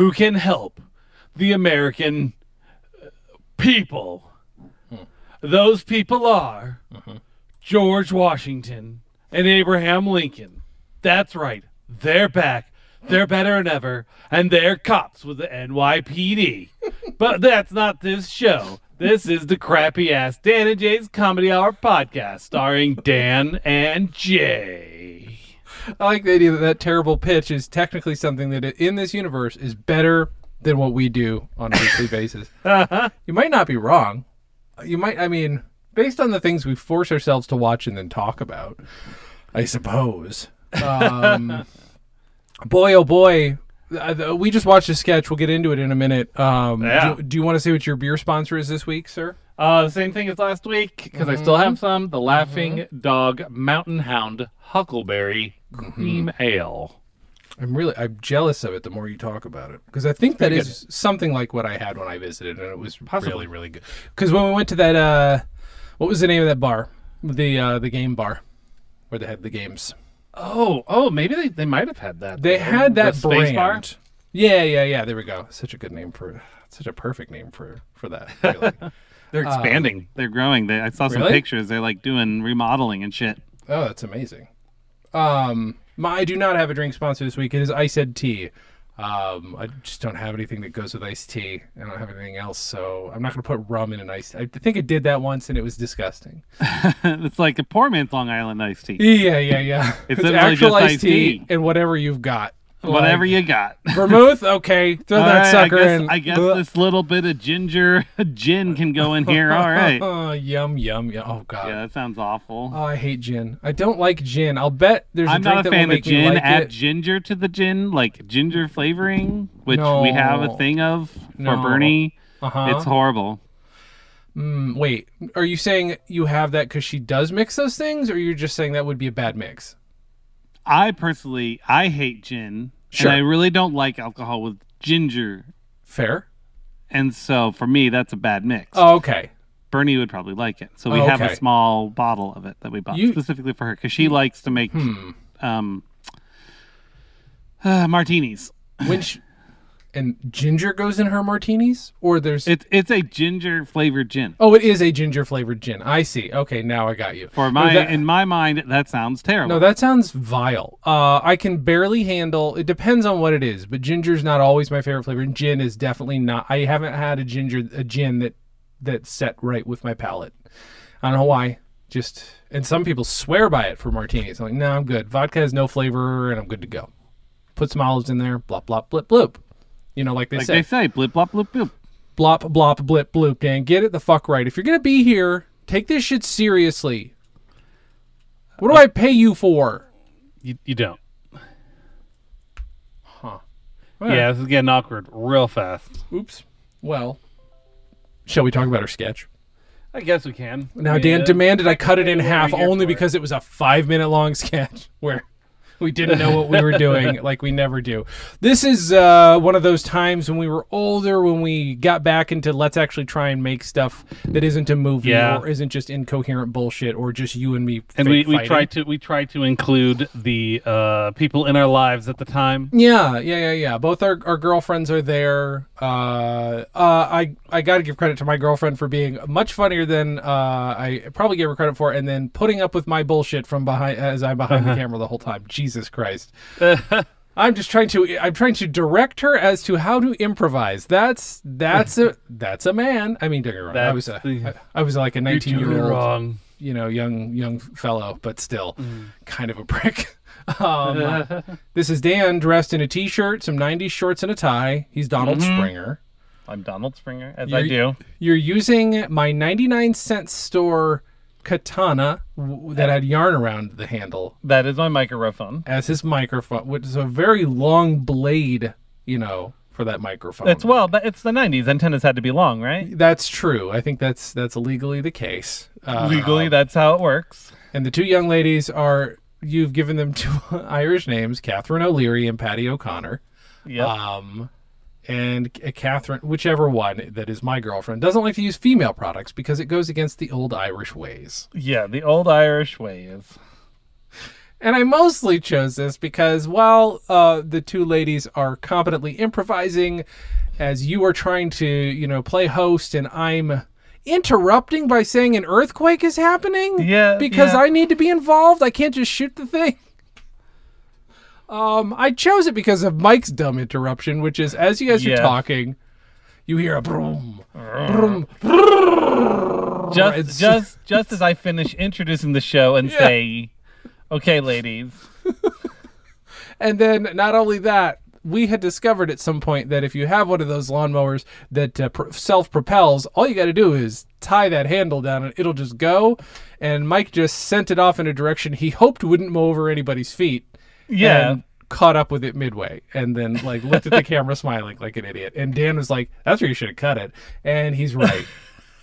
who can help the American uh, people. Those people are George Washington and Abraham Lincoln. That's right. They're back. They're better than ever, and they're cops with the NYPD. but that's not this show. This is the crappy ass Dan and Jay's Comedy Hour podcast, starring Dan and Jay. I like the idea that that terrible pitch is technically something that in this universe is better than what we do on a weekly basis. You might not be wrong. You might, I mean, based on the things we force ourselves to watch and then talk about, I suppose. Um, boy, oh boy. We just watched a sketch. We'll get into it in a minute. Um, Yeah. do, do you want to say what your beer sponsor is this week, sir? Uh, the same thing as last week because I still have some. The Laughing Dog Mountain Hound Huckleberry Cream Ale. I'm really I'm jealous of it the more you talk about it because I think that Pretty is something like what I had when I visited and it was Possibly. really really good. Because when we went to that uh, what was the name of that bar? The uh, the game bar where they had the games. Oh, oh, maybe they, they might have had that. They had that the space brand. bar. Yeah, yeah, yeah. There we go. Such a good name for such a perfect name for for that. Really. They're expanding. They're growing. They, I saw some Really? pictures. They're like doing remodeling and shit. oh, that's amazing. Um, my, I do not have a drink sponsor this week. It is Ice Ed Tea. Um, I just don't have anything that goes with iced tea. I don't have anything else, so I'm not going to put rum in an iced. I think it did that once, and it was disgusting. it's like a poor man's Long Island iced tea. Yeah, yeah, yeah. It's It's, actual iced iced tea, tea. and whatever you've got. Whatever Like, you got. vermouth, okay, throw All that right, sucker I guess, in. I guess Ugh. this little bit of ginger gin can go in here. All right. Oh, yum, yum, yum. Oh god. Yeah, that sounds awful. Oh, I hate gin. I don't like gin. I'll bet there's I'm drink not a that fan of make gin. like Add it. ginger to the gin, like ginger flavoring, which we have a thing of for No. Bernie. Uh-huh. It's horrible. Mm, wait, are you saying you have that because she does mix those things, or you're just saying that would be a bad mix? I personally, I hate gin, Sure. and I really don't like alcohol with ginger, Fair. and so for me, that's a bad mix. Oh, okay. Bernie would probably like it, so we Oh, have okay. a small bottle of it that we bought You- specifically for her because she likes to make Hmm. um, uh, martinis. When she, and ginger goes in her martinis, or there's It's it's a ginger flavored gin. oh, it is a ginger flavored gin. I see. Okay, now I got you. For my that- in my mind, that sounds terrible. No, that sounds vile. Uh, I can barely handle. It depends on what it is, but ginger's not always my favorite flavor. and Gin is definitely not. I haven't had a ginger a gin that that set right with my palate. I don't know why. Just and some people swear by it for martinis. I'm like, no, I'm good. Vodka has no flavor, and I'm good to go. Put some olives in there. Blop blop blip bloop. You know, like they like say, they say, blip blop blip bloop. blop blop blip bloop. Dan, get it the fuck right. If you're gonna be here, take this shit seriously. What do I pay you for? You, you don't. Huh. Yeah, this is getting awkward real fast. Oops. Well, shall we talk about our sketch? I guess we can. Now, Yeah. Dan demanded I cut it in What are we half only because it was a five minute long sketch where we didn't know what we were doing, like we never do. This is uh, one of those times when we were older, when we got back into let's actually try and make stuff that isn't a movie Yeah. or isn't just incoherent bullshit or just you and me. and we, we try to we try to include the uh, people in our lives at the time. Yeah, yeah, yeah, yeah. Both our, our girlfriends are there. Uh, uh, I I got to give credit to my girlfriend for being much funnier than uh, I probably gave her credit for, and then putting up with my bullshit from behind as I'm behind the camera the whole time. Jesus Christ. I'm just trying to I'm trying to direct her as to how to improvise. That's that's a that's a man. I mean, don't get me wrong. I was a the- I, I was like a 19 year old wrong. you know, young young fellow, but still kind of a prick. Um, this is Dan dressed in a t-shirt, some '90s shorts, and a tie. He's Donald Springer. I'm Donald Springer, as You're- I do. You're using my 99 cent store katana w- that had yarn around the handle That is my microphone. as his microphone, which is a very long blade, you know, for that microphone. It's well, but it's the '90s. Antennas had to be long, right? That's true. I think that's that's legally the case. Uh, Legally, that's how it works. And the two young ladies are you've given them two Irish names, Catherine O'Leary and Patty O'Connor. Yep. Um, and Catherine, whichever one that is my girlfriend, doesn't like to use female products because it goes against the old Irish ways. yeah, the old Irish way is. And I mostly chose this because while uh, the two ladies are competently improvising, as you are trying to, you know, play host, and I'm interrupting by saying an earthquake is happening. Yeah, Because yeah. I need to be involved. I can't just shoot the thing. Um, I chose it because of Mike's dumb interruption, which is as you guys Yeah. are talking, you hear a broom, broom, Just, It's- just, just as I finish introducing the show and Yeah. say, "Okay, ladies, And then not only that, we had discovered at some point that if you have one of those lawnmowers that uh, pr- self-propels, all you got to do is tie that handle down and it'll just go. And Mike just sent it off in a direction he hoped wouldn't mow over anybody's feet. Yeah." And caught up with it midway and then like looked at the camera smiling like an idiot. And Dan was like, "That's where you should have cut it." And he's right.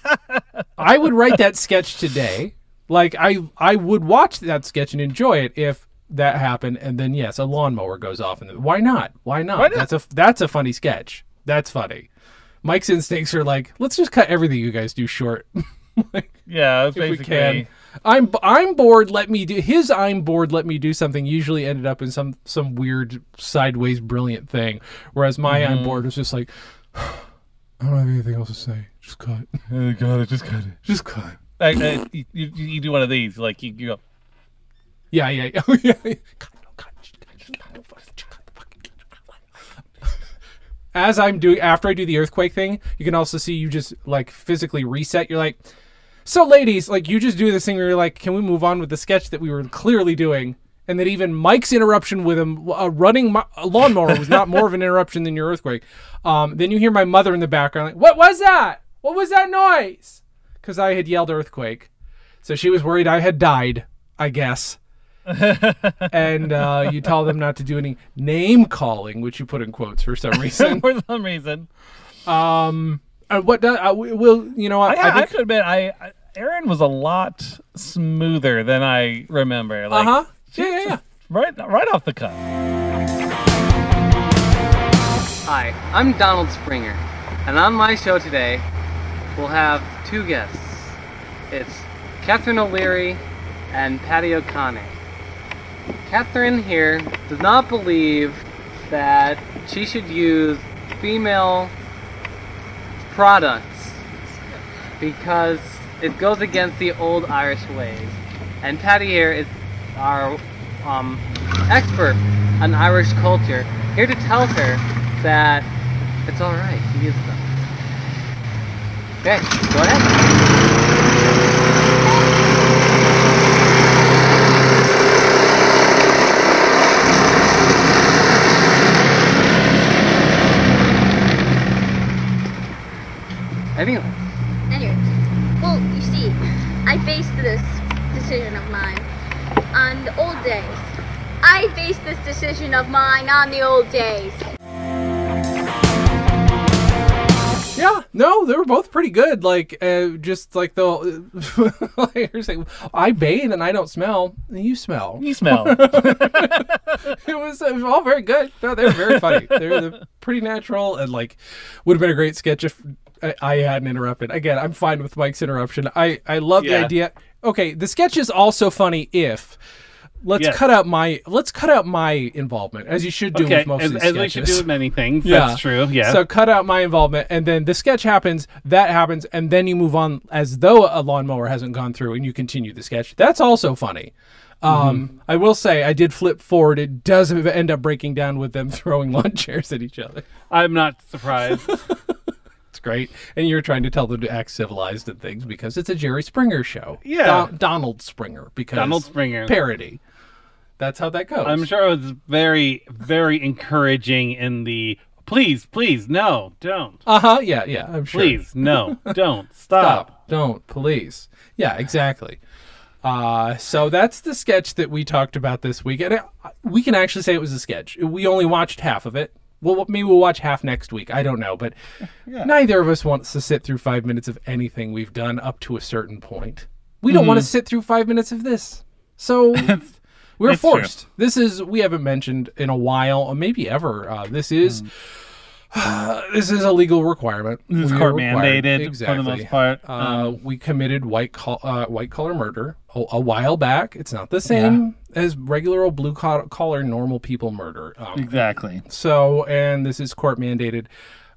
I would write that sketch today. Like I I would watch that sketch and enjoy it if that happened and then yes, a lawnmower goes off and why not? Why not? Why not? That's a that's a funny sketch. That's funny. Mike's instincts are like, let's just cut everything you guys do short. like, yeah, if we can. I'm I'm bored. Let me do his. I'm bored. Let me do something. Usually ended up in some some weird sideways brilliant thing. Whereas my Mm-hmm. I'm bored was just like, I don't have anything else to say. Just cut. Oh God, I just cut it. Just cut. Uh, uh, you, you, do one of these, like you, you go. Yeah, yeah, yeah. Oh, no, As I'm doing after I do the earthquake thing, you can also see you just like physically reset. You're like, so ladies, like you just do this thing where you're like, can we move on with the sketch that we were clearly doing? And that even Mike's interruption with him a running mo- a lawnmower was not more of an interruption than your earthquake. Um, then you hear my mother in the background, like, what was that? What was that noise? Because I had yelled earthquake, so she was worried I had died. I guess and uh, you tell them not to do any name calling, which you put in quotes for some reason. for some reason. um, and what do, uh, will you know? I. I, I think. have to admit, I, I Aaron was a lot smoother than I remember. Uh huh. Yeah, yeah, yeah. Right, right off the cuff. Hi, I'm Donald Springer, and on my show today, we'll have two guests. It's Catherine O'Leary and Patty O'Connor. Catherine here does not believe that she should use female products because it goes against the old Irish ways. And Patty here is our um, expert on Irish culture, here to tell her that it's alright to use them. Okay, go ahead. Anyway, well, you see, I based this decision of mine on the old days. I based this decision of mine on the old days. Yeah, no, they were both pretty good. Like, uh, just like the, like you're saying, I bathe and I don't smell. You smell. You smell. it was, it was all very good. No, they were very funny. they were the- pretty natural and like would have been a great sketch if I, I hadn't interrupted. Again, I'm fine with Mike's interruption. I I love the idea. Okay, the sketch is also funny if. Let's Yes. cut out my let's cut out my involvement as you should do okay, with most as, of these as sketches. we should do with many things. Yeah. That's true. Yeah. So cut out my involvement, and then the sketch happens, that happens, and then you move on as though a lawnmower hasn't gone through, and you continue the sketch. That's also funny. Um, I will say I did flip forward. It does end up breaking down with them throwing lawn chairs at each other. I'm not surprised. It's great, and you're trying to tell them to act civilized and things because it's a Jerry Springer show. Yeah. Don- Donald Springer because Donald Springer. parody. That's how that goes. I'm sure it was very, very encouraging in the please, please, no, don't. Uh huh. Yeah. Yeah. I'm sure. Please, no, don't. Stop. Stop. Don't. Please. Yeah, exactly. Uh, so that's the sketch that we talked about this week. And we can actually say it was a sketch. We only watched half of it. Well, maybe we'll watch half next week. I don't know. But neither of us wants to sit through five minutes of anything we've done up to a certain point. We don't want to sit through five minutes of this. So we're it's true. forced. This is, we haven't mentioned in a while, or maybe ever. Uh, this is. This is a legal requirement. We court mandated exactly. for the most part. Uh, Um, we committed white col- uh, white collar murder a, a while back. It's not the same as regular old blue collar, collar normal people murder. Um, Exactly. so, and this is court mandated.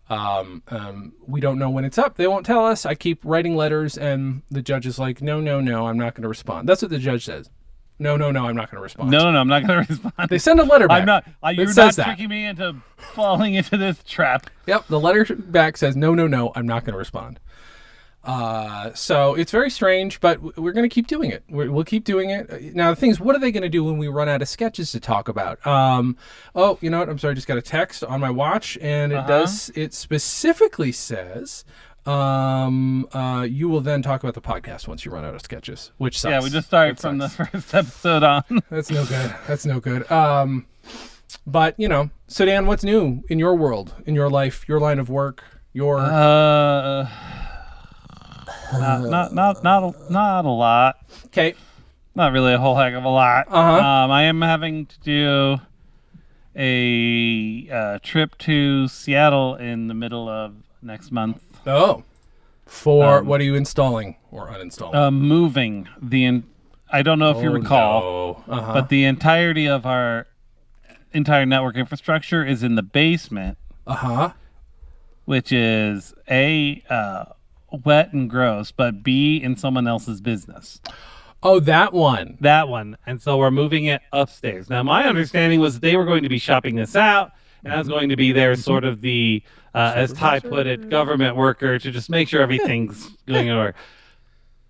Um, um, we don't know when it's up. They won't tell us. I keep writing letters, and the judge is like, "No, no, no, I'm not going to respond." That's what the judge says. No, no, no, I'm not going to respond. No, no, no. I'm not going to respond. They send a letter back. I'm not. Uh, you're not that. tricking me into falling into this trap. Yep, the letter back says no, no, no. I'm not going to respond. Uh, so it's very strange, but we're going to keep doing it. We're, we'll keep doing it. Uh, Now the thing is, what are they going to do when we run out of sketches to talk about? Um, oh, you know what? I'm sorry. I just got a text on my watch, and it does. It specifically says. Um, uh, you will then talk about the podcast once you run out of sketches, which sucks. Yeah, we just started from the first episode on. That's no good. That's no good. Um, but you know, so Dan, what's new in your world, in your life, your line of work, your Uh, not, not, not, not, a, not a lot. okay? Not really a whole heck of a lot. Uh-huh. Um, I am having to do a uh, trip to Seattle in the middle of next month. Oh, for Um, what are you installing or uninstalling? Uh, moving the. In- I don't know if you Oh, recall, no. Uh-huh. but the entirety of our entire network infrastructure is in the basement, uh huh. which is a uh, wet and gross, but b in someone else's business. Oh, that one. that one. And so we're moving it upstairs. Now, my understanding was they were going to be shopping this out, and I was going to be there sort of the, uh, as Ty put it, government worker to just make sure everything's going in order.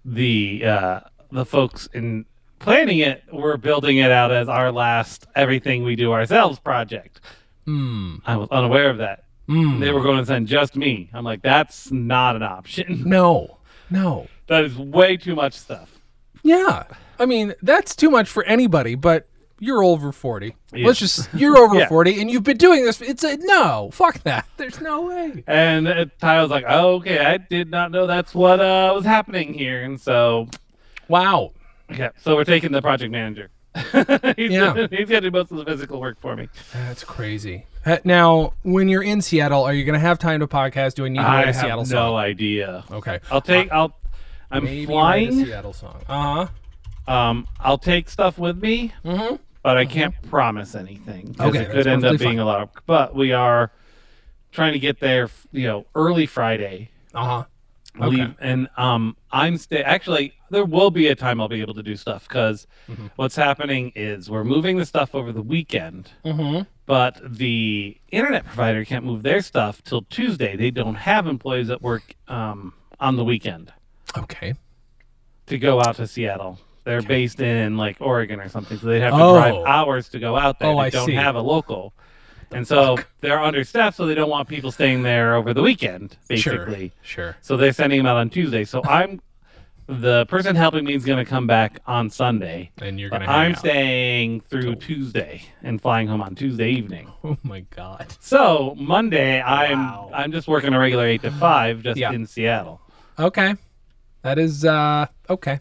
The uh, the folks in planning it were building it out as our last everything we do ourselves project. Hmm. I was unaware of that. Mm. They were going to send just me. I'm like, that's not an option. No. No. that is way too much stuff. Yeah. I mean, that's too much for anybody, but you're over 40. Yeah. Let's just, you're over Yeah. 40 and you've been doing this. It's a no, fuck that. There's no way. And uh, Ty was like, oh, okay, I did not know that's what uh, was happening here. And so, Wow. yeah, so we're taking the project manager. he's, Yeah. gonna, he's going to do most of the physical work for me. That's crazy. Uh, Now, when you're in Seattle, are you going to have time to podcast? Do I need to write I a have Seattle no idea. Okay. I'll take, I'll, I'm Maybe write a flying. Seattle song. Uh huh. Um, I'll take stuff with me, Mm-hmm. But I can't promise anything. Okay, it could end up being fine. a lot of, but we are trying to get there, you know, early Friday. Uh huh. Okay. leave and um i'm stay actually there will be a time i'll be able to do stuff because Mm-hmm. what's happening is we're moving the stuff over the weekend Mm-hmm. but the internet provider can't move their stuff till tuesday they don't have employees that work um on the weekend Okay. to go out to seattle they're based in like oregon or something so they have to Oh. drive hours to go out there Oh, they I don't see. have a local and so they're understaffed so they don't want people staying there over the weekend basically Sure. Sure. so they're sending them out on Tuesday. So I'm the person helping me is going to come back on Sunday. And you're gonna. hang I'm out. staying through Tuesday and flying home on Tuesday evening. Oh my god. So Monday I'm Wow. I'm just working a regular eight to five just Yeah. in Seattle. Okay. That is uh okay.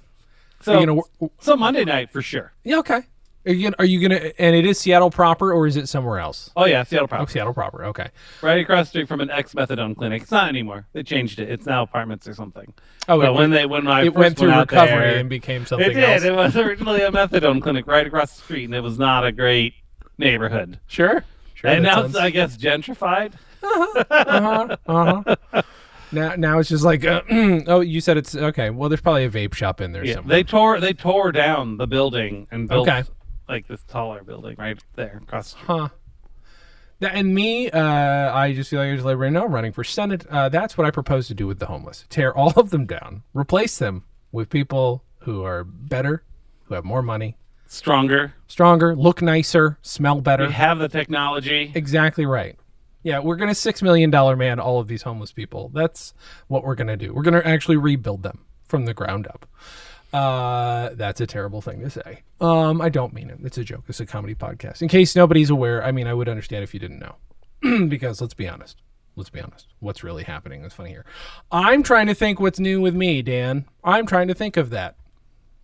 So are you gonna so Monday night for sure. Yeah. Okay. Are you gonna? Are you gonna? And it is Seattle proper, or is it somewhere else? Oh yeah, Seattle Oh, proper. Seattle proper. Okay. Right across the street from an ex methadone clinic. It's not anymore. They changed it. It's now apartments or something. Oh, But it, when they when I it first went through out recovery there, and became It something did. else. It was originally a methadone clinic right across the street, and it was not a great neighborhood. Sure. Sure. and now sounds- it's, I guess, gentrified. uh-huh, uh-huh. Now, now it's just like, uh, oh, you said it's okay. Well, there's probably a vape shop in there Yeah, somewhere. they tore they tore down the building and built Okay. like this taller building right there across. The street. Huh. That, and me, uh, I just feel like I just let everybody know I'm running for Senate. Uh, that's what I propose to do with the homeless: tear all of them down, replace them with people who are better, who have more money, Stronger. stronger, look nicer, smell better. We have the technology. Exactly right. Yeah, we're gonna six million dollar man all of these homeless people. That's what we're gonna do. We're gonna actually rebuild them from the ground up. Uh, that's a terrible thing to say. Um, I don't mean it. It's a joke. It's a comedy podcast. In case nobody's aware, I mean, I would understand if you didn't know, because let's be honest. Let's be honest. What's really happening? That's funny here. I'm trying to think what's new with me, Dan. I'm trying to think of that.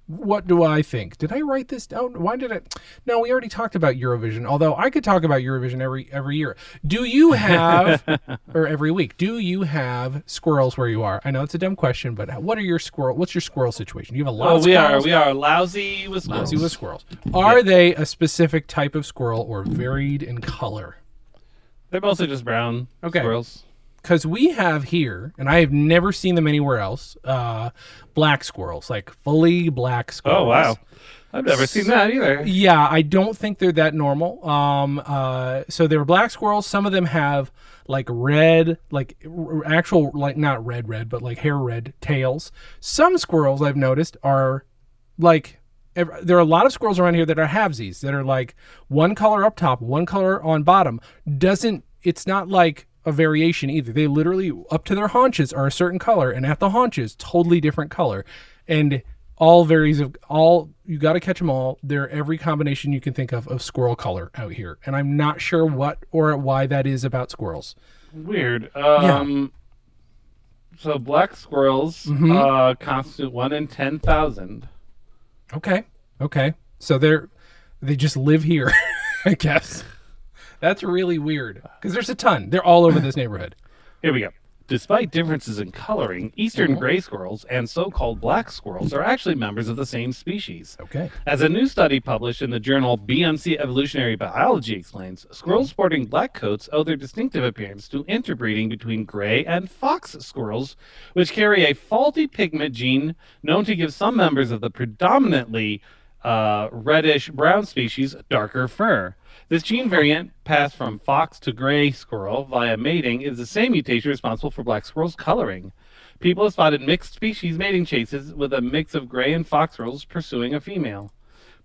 What do I think? Did I write this down? Why did I? No, we already talked about Eurovision. Although I could talk about Eurovision every every year. Do you have, or every week? Do you have squirrels where you are? I know it's a dumb question, but what are your squirrel? What's your squirrel situation? You have a lot. Oh, of we are we are lousy with squirrels. Lousy with squirrels. Are they a specific type of squirrel or varied in color? They're mostly just brown Okay. squirrels. Because we have here, and I have never seen them anywhere else. Uh, black squirrels, like fully black squirrels. Oh wow, I've never seen that either. Yeah, I don't think they're that normal. Um, uh, so they're black squirrels. Some of them have like red, like r- actual, like not red, red, but like hair red tails. Some squirrels I've noticed are like ev- there are a lot of squirrels around here that are halvesies that are like one color up top, one color on bottom. Doesn't it's not like a variation either. They literally up to their haunches are a certain color, and at the haunches, totally different color, and all varies of all. You got to catch them all. They're every combination you can think of of squirrel color out here, and I'm not sure what or why that is about squirrels. Weird. Um, So black squirrels Mm-hmm. uh, constitute one in ten thousand. Okay, okay, so they're they just live here, I guess. That's really weird because there's a ton. They're all over this neighborhood. Here we go. Despite differences in coloring, eastern Mm-hmm. gray squirrels and so-called black squirrels are actually members of the same species. Okay. As a new study published in the journal BMC Evolutionary Biology explains, squirrels sporting black coats owe their distinctive appearance to interbreeding between gray and fox squirrels, which carry a faulty pigment gene known to give some members of the predominantly uh, reddish brown species darker fur. This gene variant, passed from fox to gray squirrel via mating, is the same mutation responsible for black squirrels' coloring. People have spotted mixed species mating chases with a mix of gray and fox squirrels pursuing a female.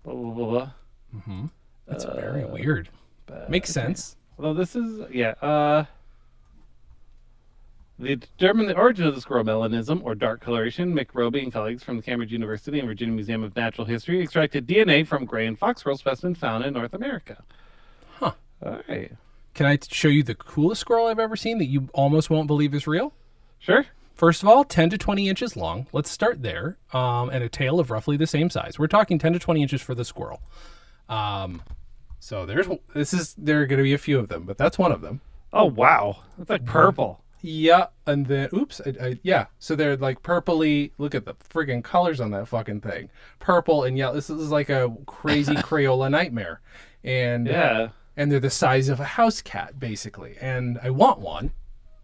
Blah, blah, blah, blah. That's very weird. But, Makes sense. Although this is, yeah, uh. They determined the origin of the squirrel melanism, or dark coloration. McRobie and colleagues from the Cambridge University and Virginia Museum of Natural History extracted DNA from gray and fox squirrel specimens found in North America. All right. Can I show you the coolest squirrel I've ever seen that you almost won't believe is real? Sure. First of all, 10 to 20 inches long. Let's start there. Um, and a tail of roughly the same size. We're talking 10 to 20 inches for the squirrel. Um, so there's this is there are going to be a few of them, but that's one of them. Oh, wow. That's like purple. Yeah, and then oops, I, I, yeah. So they're like purpley. Look at the friggin' colors on that fucking thing. Purple and yellow. This is like a crazy Crayola nightmare, and Yeah. And they're the size of a house cat basically. And I want one.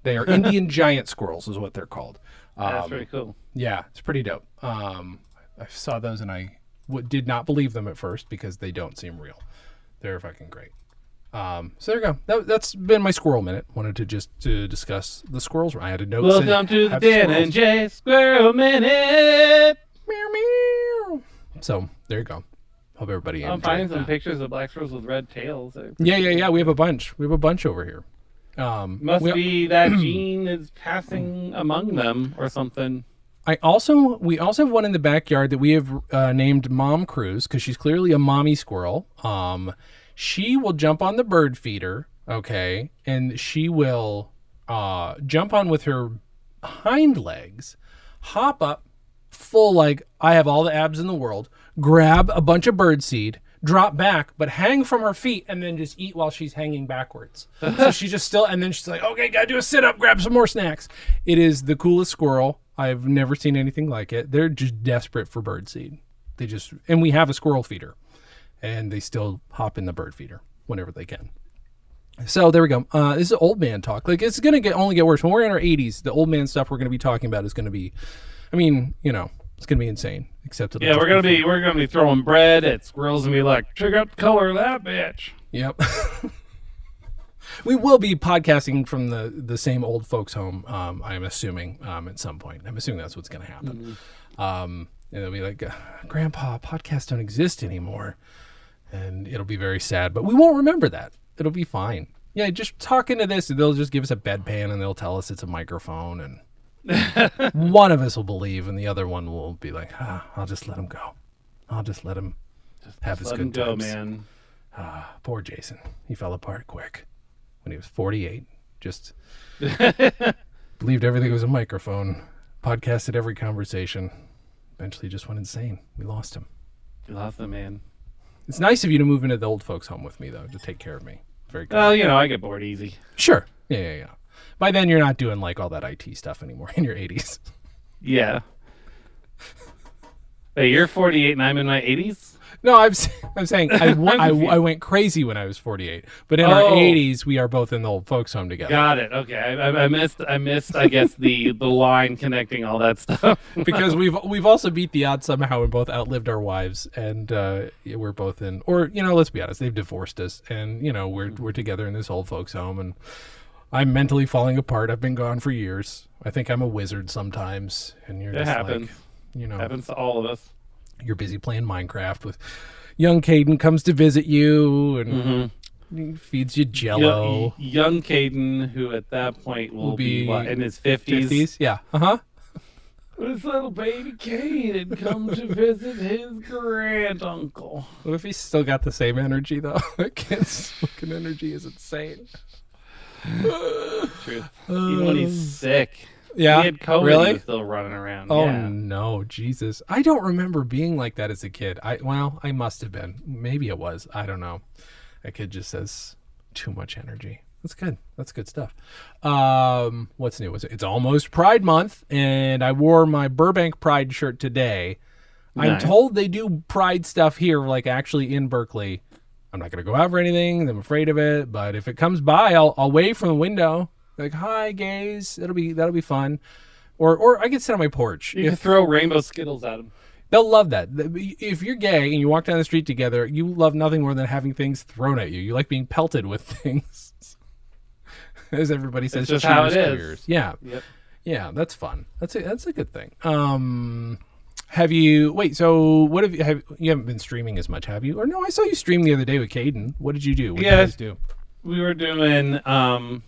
They are Indian giant squirrels, is what they're called. That's Um, very cool. yeah, it's pretty dope. Um, I saw those and I w- did not believe them at first because they don't seem real. They're fucking great. Um, so there you go. That, that's been my squirrel minute. Wanted to just to discuss the squirrels. I had a note. Welcome to the "Have Dan and Jay Squirrel Minute. Meow, meow. So there you go. Hope everybody I'm finding some that. pictures of black squirrels with red tails. Yeah, yeah, yeah. We have a bunch. We have a bunch over here. Um, Must we- be that gene is passing among them or something. I also we also have one in the backyard that we have uh, named Mom Cruise because she's clearly a mommy squirrel. Um, she will jump on the bird feeder, okay, and she will uh, jump on with her hind legs, hop up, full like I have all the abs in the world, grab a bunch of bird seed, drop back, but hang from her feet and then just eat while she's hanging backwards. so she's just still, and then she's like, okay, gotta do a sit up, grab some more snacks. It is the coolest squirrel. I've never seen anything like it. They're just desperate for bird seed. They just, and we have a squirrel feeder, and they still hop in the bird feeder whenever they can. So there we go. Uh, this is old man talk. Like it's gonna get only get worse when we're in our 80s. The old man stuff we're gonna be talking about is gonna be, I mean, you know, it's gonna be insane. Except Yeah, we're gonna be we're gonna be throwing bread at squirrels and be like, check out the color of that bitch. Yep. we will be podcasting from the the same old folks home. Um, I'm assuming um, at some point. I'm assuming that's what's going to happen. Um, and they'll be like, "Grandpa, podcasts don't exist anymore," and it'll be very sad. But we won't remember that. It'll be fine. Yeah, just talk into this. They'll just give us a bedpan and they'll tell us it's a microphone, and one of us will believe, and the other one will be like, ah, "I'll just let him go. I'll just let him have his Let good him go, times." man. Poor Jason. He fell apart quick when he was 48. Just believed everything was a microphone, podcasted every conversation. eventually just went insane. We lost him. You lost him, man. It's nice of you to move into the old folks' home with me, though, to take care of me. Very good. Well, you know, I get bored easy. sure. Yeah, yeah, yeah. By then, you're not doing like all that IT stuff anymore in your 80s. Yeah. Wait, you're 48 and I'm in my 80s? No, I'm, s- I'm saying I, I, I went crazy when I was 48, but in our Oh. 80s, we are both in the old folks' home together. Got it. Okay. I, I, I missed. I missed. I guess the the line connecting all that stuff. because we've we've also beat the odds somehow and both outlived our wives and uh, we're both in or you know let's be honest they've divorced us and you know we're we're together in this old folks home and I'm mentally falling apart. I've been gone for years. I think I'm a wizard sometimes and you're It just happens. like you know. Happens to all of us. you're busy playing Minecraft with young Caden comes to visit you and he feeds you jello. Young, young Caden, who at that point will, Will be, be what, in his fifties. 50s yeah. Uh-huh. This little baby Caden come to visit his grand uncle. what if he's still got the same energy though? That kid's fucking energy is insane Truth. Even when he's sick. yeah He had COVID. really He's still running around. Oh yeah. no, Jesus! I don't remember being like that as a kid. I well, I must have been. Maybe it was. I don't know. That kid just says too much energy. That's good. That's good stuff. Um, what's new? It's, it's almost Pride Month, and I wore my Burbank Pride shirt today. I'm told they do Pride stuff here, like actually in Berkeley. I'm not gonna go out for anything. I'm afraid of it, but if it comes by, I'll I'll wave from the window, like "Hi, gays." It'll be that'll be fun. Or or I can sit on my porch. You If- can throw rainbow skittles at them. They'll love that. If you're gay and you walk down the street together, you love nothing more than having things thrown at you. You like being pelted with things. As everybody says, just how it is. Yeah, Yep. yeah, that's fun. That's a that's a good thing. Um, have you wait? So what have you have? You haven't been streaming as much, have you? Or no? I saw you stream the other day with Caden. What did you do? What did you guys do? We were doing um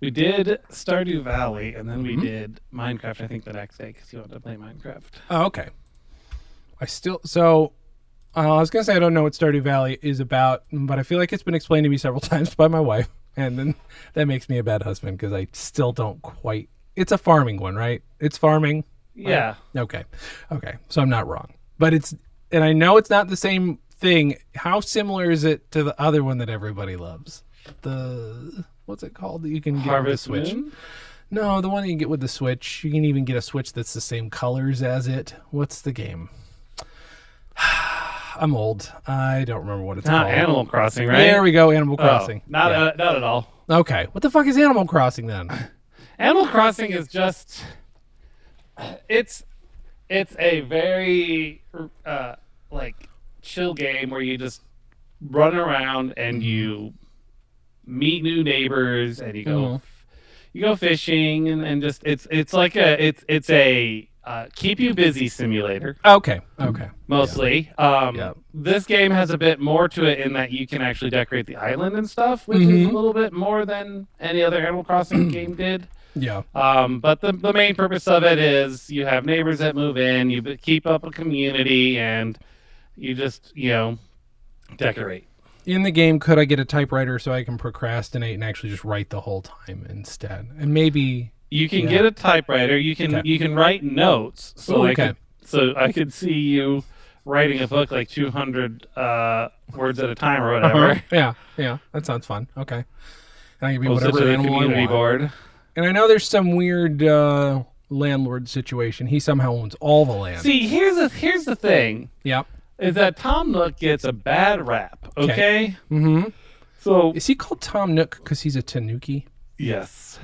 we did Stardew Valley and then we Mm-hmm. did Minecraft I think the next day because you wanted to play Minecraft. Oh, okay. I still so uh, I was gonna say I don't know what Stardew Valley is about, but I feel like it's been explained to me several times by my wife, and then that makes me a bad husband because I still don't quite. It's a farming one, right? It's farming. Yeah. Okay, okay. So I'm not wrong, but it's and I know it's not the same thing. How similar is it to the other one that everybody loves? The what's it called that you can get Harvest with the Switch? Moon? No, the one you can get with the Switch. You can even get a Switch that's the same colors as it. What's the game? I'm old. I don't remember what it's Not called. Animal Crossing, right? There we go. Animal Oh, Crossing. not Yeah. uh, not at all. okay. What the fuck is Animal Crossing then? Animal Crossing is just it's it's a very uh like chill game where you just run around and you meet new neighbors and you go Mhm. you go fishing and, and just it's it's like a it's it's a uh, keep you busy simulator Okay. Okay. mostly. Um, Yeah. This game has a bit more to it in that you can actually decorate the island and stuff, which is Mhm. a little bit more than any other Animal Crossing game did. Yeah. Um, but the, the main purpose of it is you have neighbors that move in, you keep up a community, and you just, you know, decorate. In the game, could I get a typewriter so I can procrastinate and actually just write the whole time instead? And maybe. You can get a typewriter. You can Okay. you can write notes. So Ooh, I okay. could so I could see you writing a book like 200 uh, words at a time or whatever. Uh-huh. Yeah. Yeah. That sounds fun. Okay. And I can be Post whatever animal I community want. board. And I know there's some weird uh, landlord situation. He somehow owns all the land. See, here's the here's the thing Yep. is that Tom Nook gets a bad rap. Okay, Mm-hmm. so Is he called Tom Nook because he's a Tanuki? yes,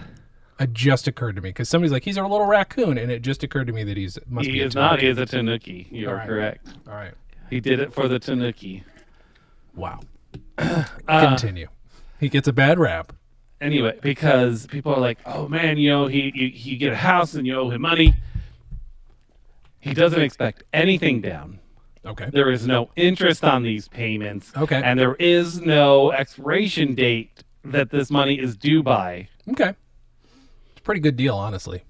It just occurred to me because somebody's like he's a little raccoon, and it just occurred to me that he's must he be a is not. He Tanuki. is a Tanuki. You are Alright. correct. All right. He did it for the Tanuki. Wow. Uh, Continue. He gets a bad rap. Anyway, because people are like, "Oh man, you know, he you, you get a house and you owe him money." He doesn't expect anything down. Okay. There is no interest on these payments. Okay. And there is no expiration date that this money is due by. Okay. It's a pretty good deal, honestly.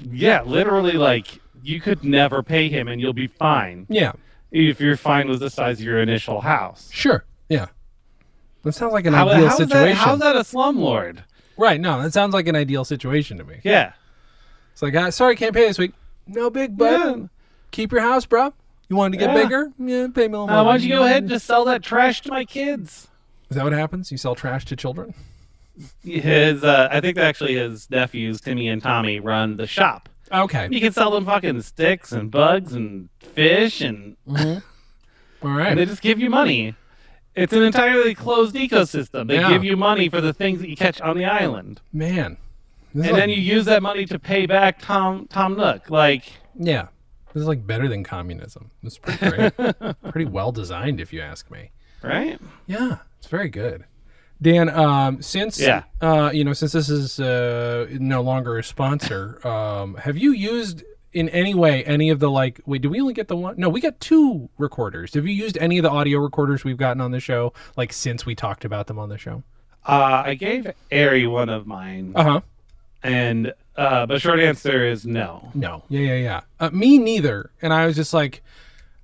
Yeah, literally, like you could never pay him and you'll be fine Yeah. if your fine was the size of your initial house. Sure. That sounds like an How, ideal how's, situation. that, how's that a slumlord? Right. No, that sounds like an ideal situation to me. Yeah. It's like, ah, sorry, can't pay this week. No big, bud. Yeah. Keep your house, bro. You wanted to get Yeah. bigger? Yeah, pay me a little Uh, more. why don't you go ahead and just sell that trash to my kids? Is that what happens? You sell trash to children? His, uh, I think actually his nephews, Timmy and Tommy, run the shop. Okay. You can sell them fucking sticks and bugs and fish, and, All right. and they just give you money. It's an entirely closed ecosystem. They Yeah. give you money for the things that you catch on the island, Man. This is and like- then you use that money to pay back Tom Tom Nook. Like, Yeah. This is like better than communism. It's pretty great. pretty well designed, if you ask me. right? Yeah, it's very good. Dan, um, since Yeah. uh, you know, since this is uh, no longer a sponsor, um, have you used in any way any of the like? Wait, do we only get the one? No, we got two recorders. Have you used any of the audio recorders we've gotten on the show? Like since we talked about them on the show? Uh, I gave Ari one of mine, Uh huh. and uh, but short answer is no. No. Yeah, yeah, yeah. Uh, me neither. And I was just like,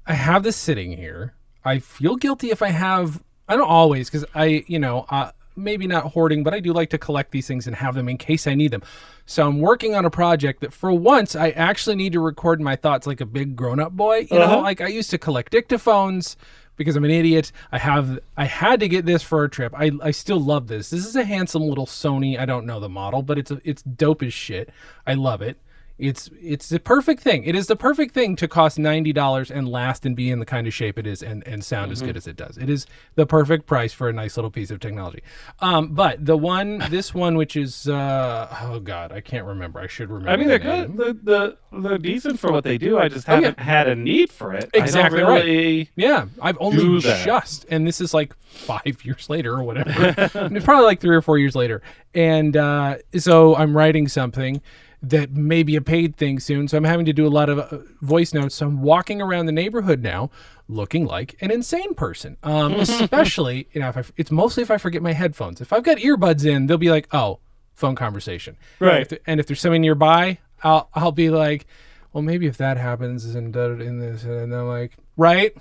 I have this sitting here. I feel guilty if I have. I don't always, because I, you know, uh, maybe not hoarding, but I do like to collect these things and have them in case I need them. So I'm working on a project that for once I actually need to record my thoughts like a big grown up boy. You know, Uh-huh. like I used to collect dictaphones because I'm an idiot. I have I had to get this for a trip. I, I still love this. This is a handsome little Sony. I don't know the model, but it's a, it's dope as shit. I love it. It's it's the perfect thing. It is the perfect thing to cost ninety dollars and last and be in the kind of shape it is and, and sound as good as it does. It is the perfect price for a nice little piece of technology. Um, but the one this one which is uh, oh god, I can't remember. I should remember. I mean, the they're good. They're, they're, they're decent for what they do. I just Oh, yeah. haven't had a need for it. Exactly I right. don't really, Yeah, I've only just, and this is like five years later or whatever. It's probably like three or four years later. And uh, so I'm writing something that may be a paid thing soon. So I'm having to do a lot of uh, voice notes. So I'm walking around the neighborhood now looking like an insane person. Um, especially, you know, if I, it's mostly if I forget my headphones. If I've got earbuds in, they'll be like, oh, phone conversation. Right. If th- and if there's somebody nearby, I'll, I'll be like, well, maybe if that happens and in this, and I'm like, right?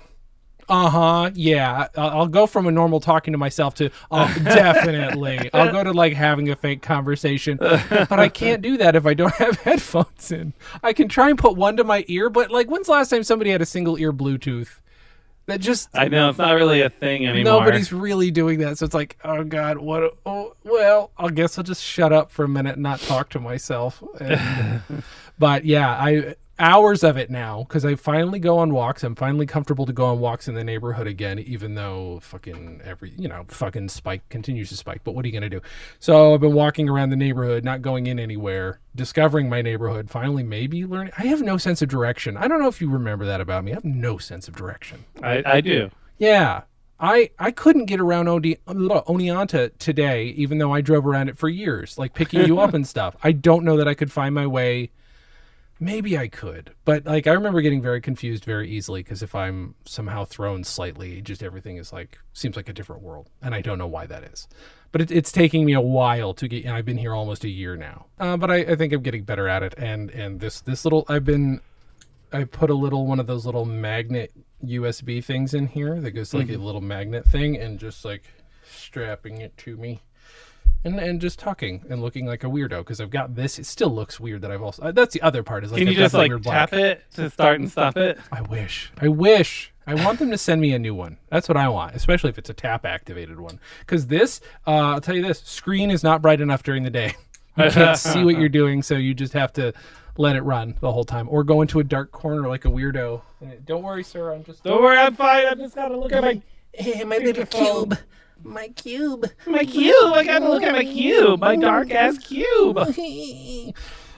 Uh huh. Yeah. I'll, go from a normal talking to myself to oh, definitely. I'll go to like having a fake conversation, but I can't do that if I don't have headphones in. I can try and put one to my ear, but like, when's the last time somebody had a single ear Bluetooth? That just I know it's not really a thing anymore. nobody's really doing that. So it's like, oh god, what? Oh, well, I guess I'll just shut up for a minute and not talk to myself. And- but yeah, I hours of it now because I finally go on walks. I'm finally comfortable to go on walks in the neighborhood again, even though fucking every you know fucking spike continues to spike. But what are you gonna do? So I've been walking around the neighborhood, not going in anywhere, discovering my neighborhood. Finally, maybe learning. I have no sense of direction. I don't know if you remember that about me. I have no sense of direction. I, I do. Yeah. I, I couldn't get around Odi- Oneonta today, even though I drove around it for years, like picking you up and stuff. I don't know that I could find my way. Maybe I could, but like I remember getting very confused very easily because if I'm somehow thrown slightly, just everything is like seems like a different world, and I don't know why that is. But it, it's taking me a while to get, and I've been here almost a year now. Uh, but I, I think I'm getting better at it, and and this this little I've been I put a little one of those little magnet USB things in here that goes like a little magnet thing and just like strapping it to me. And, and just talking and looking like a weirdo because I've got this. It still looks weird that I've also. uh, that's the other part. Is like Can you I've got just like weird black. tap it to start and stop it? I wish. I wish. I want them to send me a new one. That's what I want, especially if it's a tap activated one. Because this, uh, I'll tell you this: screen is not bright enough during the day. You can't see what you're doing, so you just have to let it run the whole time, or go into a dark corner like a weirdo. Don't worry, sir. I'm just. Don't worry, I'm fine. I just gotta look at my Hey, my little cube. My cube. my cube. I gotta look at my cube. My dark ass cube.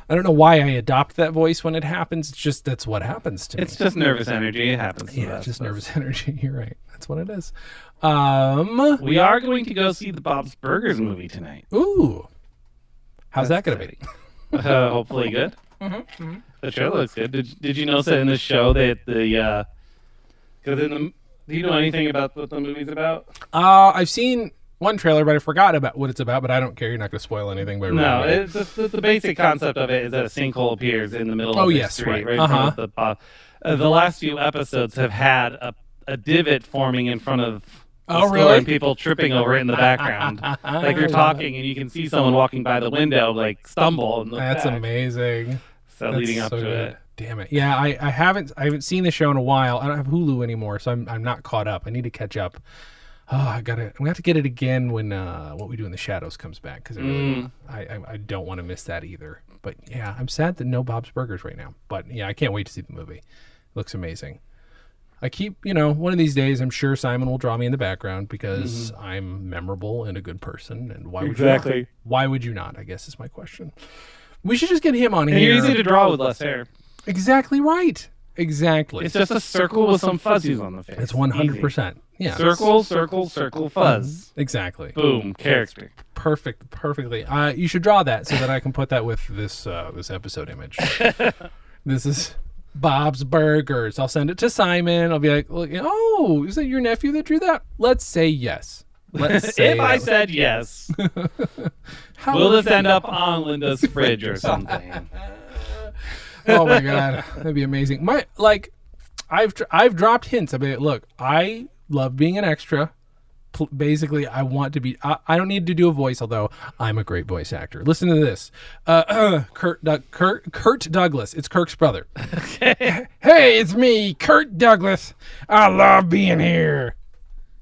I don't know why I adopt that voice when it happens. It's just that's what happens to me. It's just nervous energy. It happens. To yeah, us. just nervous energy. You're right. That's what it is. Um. We are going to go see the Bob's Burgers movie tonight. Ooh. How's that gonna be? Uh, hopefully good. Mm-hmm, The trailer looks good. Did, did you notice that in the show that the uh, because in the do you know anything about what the movie's about? Uh, I've seen one trailer, but I forgot about what it's about. But I don't care. You're not gonna spoil anything by No, it's the, the, the basic concept of it is that a sinkhole appears in the middle Oh, of the yes, street, right. in Uh-huh. the Uh, the last few episodes have had a, a divot forming in front of. Oh, store really? And people tripping over it in the background, like you're talking, and you can see someone walking by the window, like stumble. That's back. amazing. So That's leading up so to good. it. Damn it. Yeah, I, I haven't I haven't seen the show in a while. I don't have Hulu anymore, so I'm I'm not caught up. I need to catch up. Oh, I gotta. I'm gonna have to get it again when uh, what we do in the shadows comes back because really, I, I I don't want to miss that either. But yeah, I'm sad that no Bob's Burgers right now. But yeah, I can't wait to see the movie. It looks amazing. I keep, you know, one of these days, I'm sure Simon will draw me in the background because I'm memorable and a good person. And why would you Exactly. not? Why would you not? I guess is my question. We should just get him on And here. you're easy to draw with less hair. Exactly right. Exactly. It's just a circle with some fuzzies on the face. It's one hundred percent. Yeah. Circle, circle, circle, fuzz. Exactly. Boom, character. Perfect. Perfectly. Uh, you should draw that so that I can put that with this uh, this episode image. this is Bob's Burgers. I'll send it to Simon. I'll be like, oh, is that your nephew that drew that? Let's say yes. Let's say if I yes. said yes, will this end up on Linda's fridge or something? Oh my god, that'd be amazing. My like, I've I've dropped hints. I mean, look, I love being an extra. Pl- Basically, I want to be. I, I don't need to do a voice, although I'm a great voice actor. Listen to this, uh, Kurt, Doug Kurt Kurt Douglas. It's Kirk's brother. hey, it's me, Kurt Douglas. I love being here.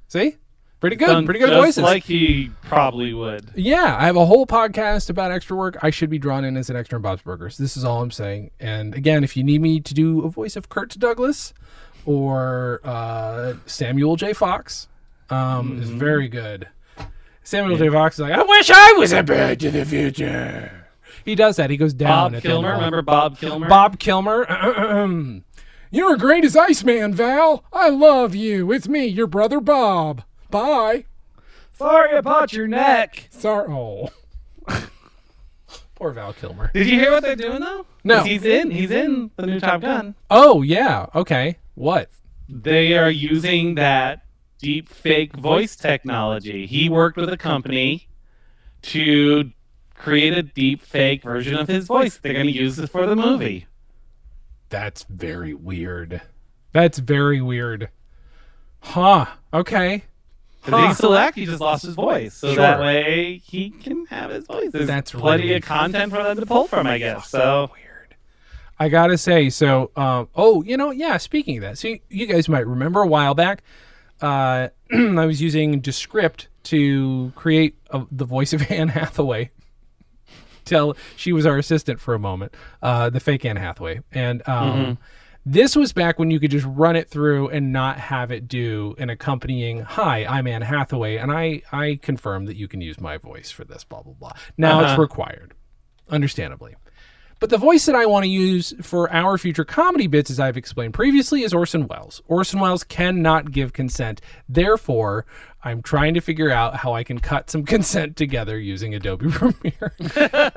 See, pretty good, Done pretty good just voices. Like he probably would. Yeah, I have a whole podcast about extra work. I should be drawn in as an extra in Bob's Burgers. This is all I'm saying. And again, if you need me to do a voice of Kurt Douglas or uh, Samuel J. Fox, um, Mm-hmm. is very good. Samuel J. Fox is like, I wish I was a Back to the Future. He does that. He goes down. Bob at the end of Kilmer, remember Bob Kilmer? Bob Kilmer. You're great as Iceman, Val. I love you. It's me, your brother Bob. Bye. Sorry about your neck. Sorry. Oh. Poor Val Kilmer. Did you hear what they're doing though? No. 'Cause He's in. He's in the new Top Gun. Oh yeah. Okay. What? They are using that deep fake voice technology. He worked with a company to create a deep fake version of his voice. They're going to use it for the movie. That's very weird. That's very weird. Huh. Okay. Because he still act, he just lost his voice. So Sure. that way he can have his voice. There's That's plenty really of content for them to pull from, I guess. So Weird. I gotta say, so um, oh, you know, yeah. Speaking of that, so you, you guys might remember a while back, uh, I was using Descript to create a, the voice of Anne Hathaway. Till she was our assistant for a moment, uh, the fake Anne Hathaway, and um, this was back when you could just run it through and not have it do an accompanying "Hi, I'm Anne Hathaway," and I I confirm that you can use my voice for this. Blah blah blah. Now it's Uh-huh. required, understandably. But the voice that I want to use for our future comedy bits, as I've explained previously, is Orson Welles. Orson Welles cannot give consent. Therefore, I'm trying to figure out how I can cut some consent together using Adobe Premiere.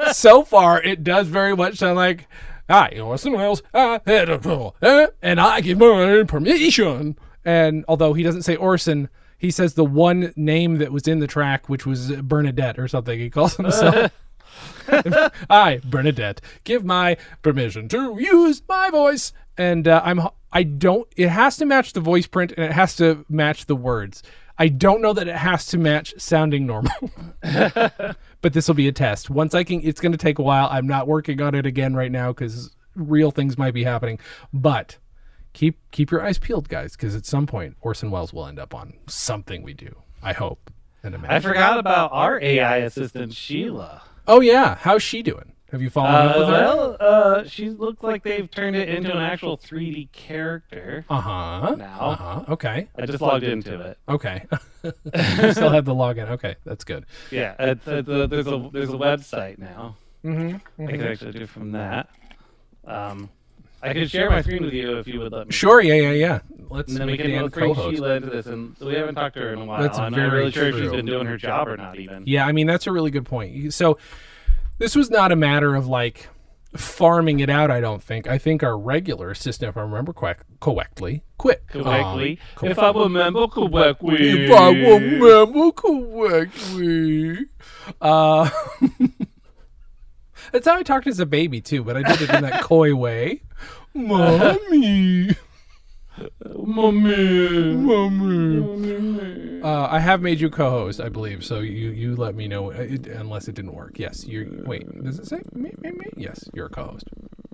so far, it does very much sound like, I, Orson Welles, I had a rule, eh, and I give my permission. And although he doesn't say Orson, he says the one name that was in the track, which was Bernadette or something. He calls himself. I, Bernadette, give my permission to use my voice. And uh, I'm I don't it has to match the voice print and it has to match the words. I don't know that it has to match sounding normal. but this will be a test. Once I can it's going to take a while. I'm not working on it again right now cuz real things might be happening. But keep keep your eyes peeled guys cuz at some point Orson Welles will end up on something we do. I hope and imagine. I forgot about our AI assistant, Sheila. Oh yeah, how's she doing? Have you followed up Uh, with her? well, uh, she looks like they've turned it into an actual 3D character. Uh huh. now. Uh huh. Okay. I just logged into it. Okay. You Still have the login. Okay, that's good. Yeah, it's, it's a, there's a there's a website now. Mm-hmm. I can actually do from that. Um, I could share my screen with you if you would let me. Sure. Yeah. Yeah. Yeah. Let's And then we make can Dan bring. Sheila into this, and we haven't talked to her in a while. That's I'm not really sure if she's true. been doing her job or not. Even. Yeah. I mean, that's a really good point. So, this was not a matter of like farming it out. I don't think. I think our regular assistant, if I remember correct, correctly, quit. Correctly, Um, if I remember correctly. If I remember correctly. Uh, that's how I talked as a baby too, but I did it in that coy way. Mommy, Mommy. mommy. Uh, I have made you co-host, I believe. So you you let me know uh, it, unless it didn't work. Yes, you. Wait, does it say me, me, me? Yes, you're a co-host.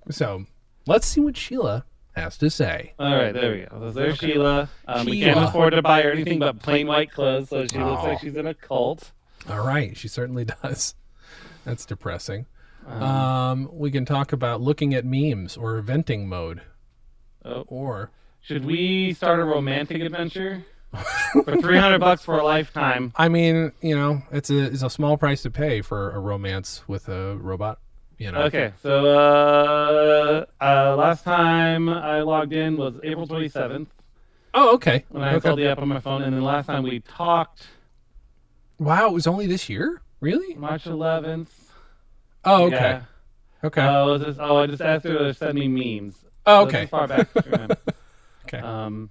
So Let's see what Sheila has to say. All right, there we go. There's Sheila. Um, We can't afford to buy her anything but plain white clothes, so she looks Oh. like she's in a cult. All right, she certainly does. That's depressing. Uh-huh. Um, we can talk about looking at memes or venting mode, Oh. or Should we start a romantic adventure for 300 bucks for a lifetime? I mean, you know, it's a it's a small price to pay for a romance with a robot. You know. Okay, so uh, uh, last time I logged in was April 27th Oh, okay. when I okay. installed the app on my phone, and then last time we talked Wow, it was only this year. Really? March 11th. Oh, okay. Yeah. Okay. Uh, was this, oh, I just asked her to send me memes. oh, okay. as far back as I remember. Okay. Um,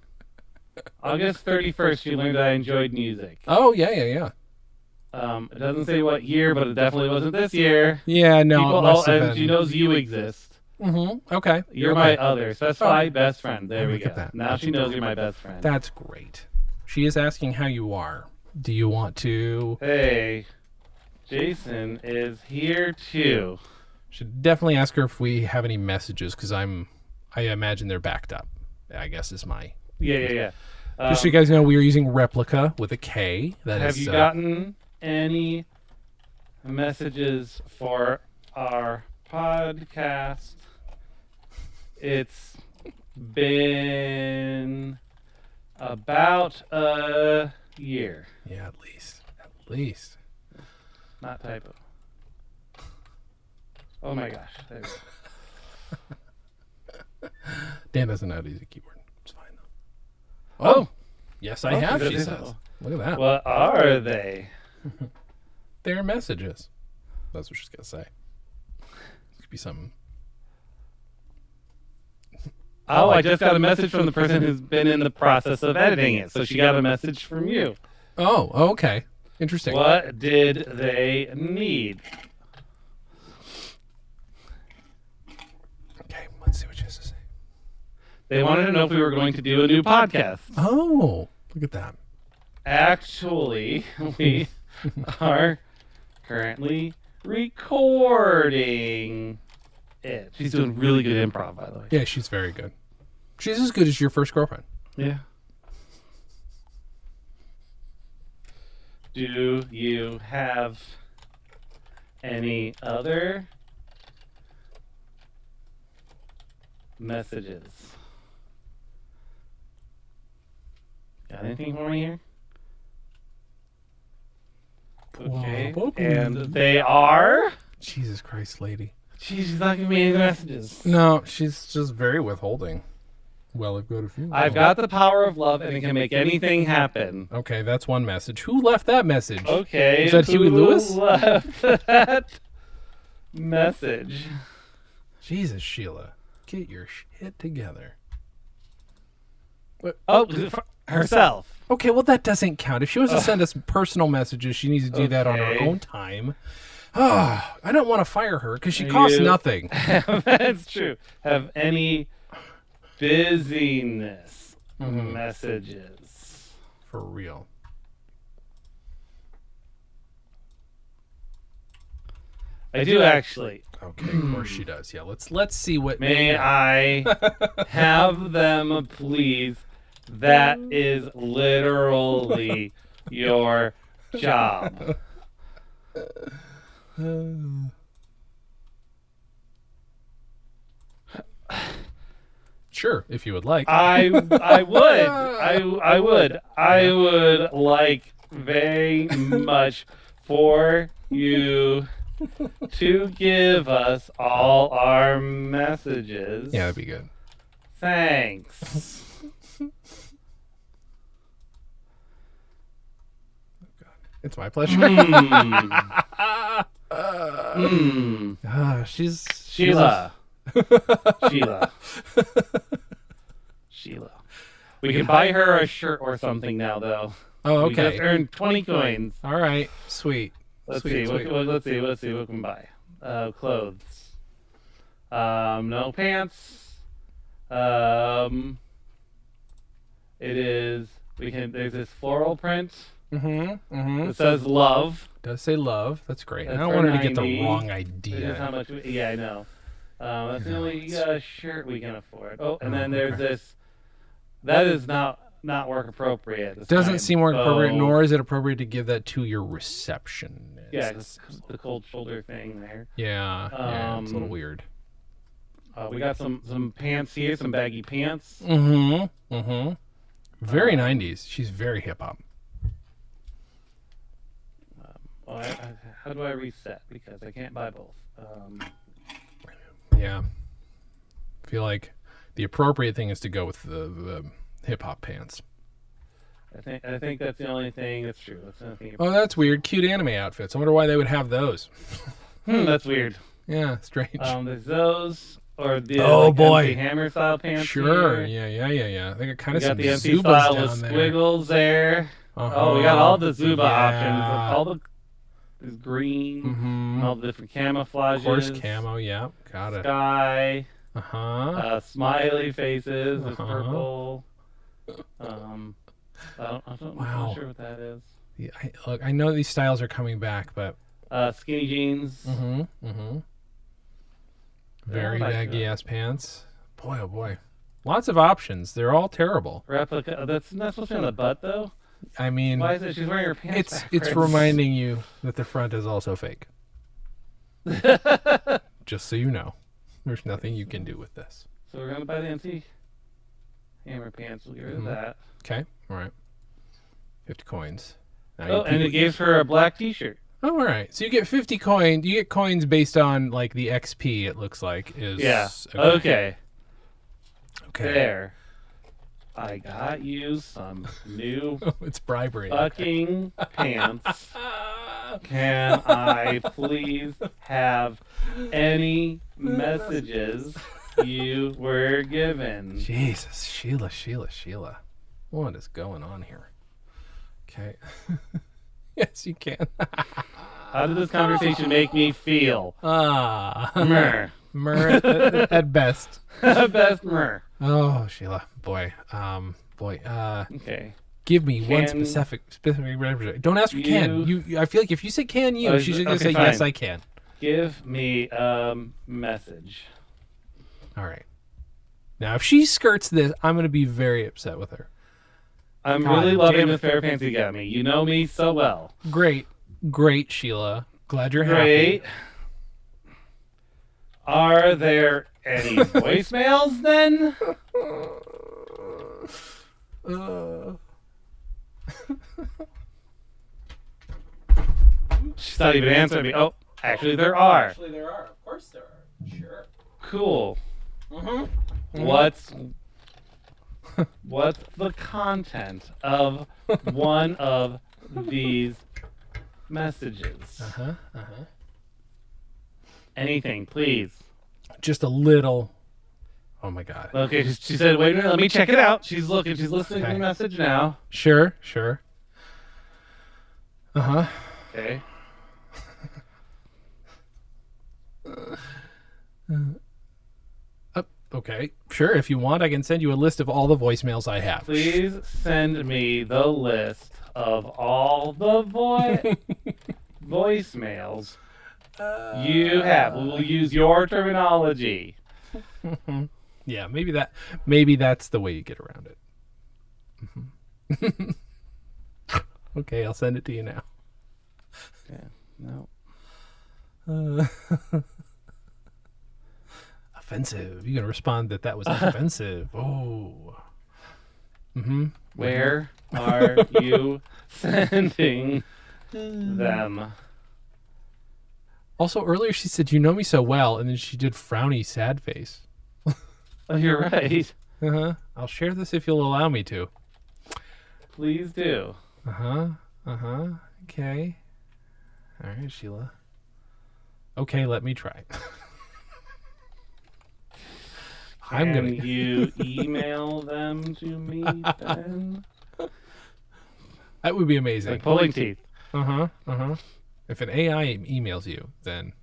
August 31st, you learned I enjoyed music. Oh, yeah, yeah, yeah. Um, it doesn't say what year, but it definitely wasn't this year. Yeah, no, People, it must oh, have and been. she knows you exist. Mm-hmm. Okay. You're okay. my other. Specify Oh. best friend. There we Look go. at that. Now That's she knows you're my best friend. That's great. She is asking how you are. Do you want to? Hey, Jason is here too. Should definitely ask her if we have any messages because I'm. I imagine they're backed up. I guess is my. Yeah, yeah, yeah. Um, Just so you guys know, we are using Replika with a K. That have is, you uh, gotten any messages for our podcast? It's been about a year. Yeah, at least. At least. Not typo. Oh my gosh. There we go. Dan doesn't know how to use a keyboard. It's fine though. Oh, oh. Yes, I Oh, have. She says. know. Look at that. what are they? They're messages. That's what she's gonna say. This could be something. Oh, I just got a message from the person who's been in the process of editing it. So she got a message from you. Oh, okay. Interesting. What did they need? Okay, let's see what she has to say. They wanted to know if we were going to do a new podcast. Oh, look at that. Actually, we are currently recording it. She's doing really good improv, by the way. Yeah, she's very good. She's as good as your first girlfriend. Yeah. Do you have any other messages? Got anything for me here? Okay. And they are. Jesus Christ, lady. Jeez, she's not giving me any messages. No, she's just very withholding. Well, I've got a few. I've got the power of love, and it can make anything happen. Okay, that's one message. Who left that message? Okay. Is that Huey Lewis? Left that message. Jesus, Sheila, get your shit together. What? Oh, herself. Okay, well that doesn't count. If she wants to send us personal messages, she needs to do that on her Okay. own time. Ah, I don't want to fire her because she costs You- nothing. That's true. Have any busyness messages? For real. I do actually. Okay, of course she does. Yeah, let's let's see what. May I have them, please? That is literally your job. Sure, if you would like. I I would. I I would. I would like very much for you to give us all our messages. yeah, that'd be good. Thanks. It's my pleasure. Hmm. Hmm. Ah, she's Sheila. Sheila. Sheila. We can buy her a shirt or something now, though. Oh, We just okay. earned 20 coins. All right, sweet. Let's Sweet, see. sweet. What, what- let's see. Let's see. What can we buy? Uh, clothes. Um, no pants. Um, it is. We can. There's this floral print. Mm-hmm. Mm-hmm. It says love. Does say love. That's great. I don't want her to get the wrong This is how idea. much. We, yeah, I know. Um, that's the only uh, shirt we can afford. Oh, and Oh, then there's okay. this. That is not not work appropriate. Doesn't time. seem work appropriate, Oh, nor is it appropriate to give that to your receptionist. Yeah, it's the cold shoulder thing there. Yeah, yeah, it's a little Um, weird. Uh, we got some some pants here, some baggy pants. Mm-hmm. Mm-hmm. Very Uh, 90s. She's very hip hop. I, I, how do I reset? Because I can't buy both. Um, Yeah. I feel like the appropriate thing is to go with the, the hip hop pants. I think I think that's the only thing that's true. That's the only thing. Oh, that's weird. Cute anime outfits. I wonder why they would have those. Hmm, that's weird. Yeah, strange. Um, there's those or the Oh, like, boy. MC Hammer style pants. sure. here. Yeah, yeah, yeah, yeah. They got kind We of got the MC style with there. squiggles there. Uh-huh. Oh, we got all the Zubaz Yeah. options. All the there's green, Mhm. all the different camouflages. Horse camo. Yeah, got it. Sky, Uh huh. uh, smiley faces Uh-huh. purple. Um, I don't, I don't, I'm not sure what that is. Yeah, I, look, I know these styles are coming back, but Uh, skinny jeans. mm-hmm, mm-hmm. Very baggy ass pants. Boy, oh boy, lots of options. They're all terrible. Replika. That's not supposed to be on the butt though. I mean, Why is it she's wearing her pants it's backwards? it's reminding you that the front is also fake. Just so you know, there's nothing you can do with this. So we're gonna buy the MC hammer pants. We'll get rid of Mhm. that. Okay, all right. Fifty coins. Now Oh, and it gives her a black T-shirt. Oh, all right. So you get 50 coins. You get coins based on like the XP. It looks like is Yeah. Okay. Okay. There. I got you some new it's bribery. fucking pants. Can I please have any messages you were given? Jesus, Sheila, Sheila, Sheila. What is going on here? Okay. yes, you can. How did this conversation make me feel? ah, Mer. Mer at, at best. Best mer. Oh, Sheila, boy, um, boy, uh, Okay. give me one specific specific. representation. Don't ask for can. you- You, I feel like if you say can you, Oh, she's just gonna okay, say yes. I can. Give me a message. All right. Now, if she skirts this, I'm gonna be very upset with her. I'm God really loving the fair pants you got me. You know me so well. Great, great, Sheila. Glad you're Great. happy. Are there any voicemails then? Uh, She's not even answering me. Oh, actually, there are. Actually, there are. Of course, there are. Sure. Cool. Mm-hmm. What's what's the content of one of these messages? Uh huh. Uh huh. Anything, please. Just a little. Oh my God. Okay, she, she said, "Wait a minute, let me check it out." She's looking. She's listening to Okay. the message now. Sure. Sure. Uh huh. Okay. Okay. Sure. If you want, I can send you a list of all the voicemails I have. Please send me the list of all the vo- voicemails you have. We will use your terminology. Yeah. Maybe that. Maybe that's the way you get around it. Okay. I'll send it to you now. Okay. No. Uh, offensive. You can respond that that was offensive. Oh. Mm-hmm. Where are you sending them? Also, earlier she said, "You know me so well," and then she did frowny, sad face. Oh, you're right. Uh huh. I'll share this if you'll allow me to. Please do. Uh huh. Uh huh. Okay. All right, Sheila. Okay, let me try. I'm gonna. you email them to me then? That would be amazing. Like pulling teeth. Uh huh. Uh huh. If an AI emails you, then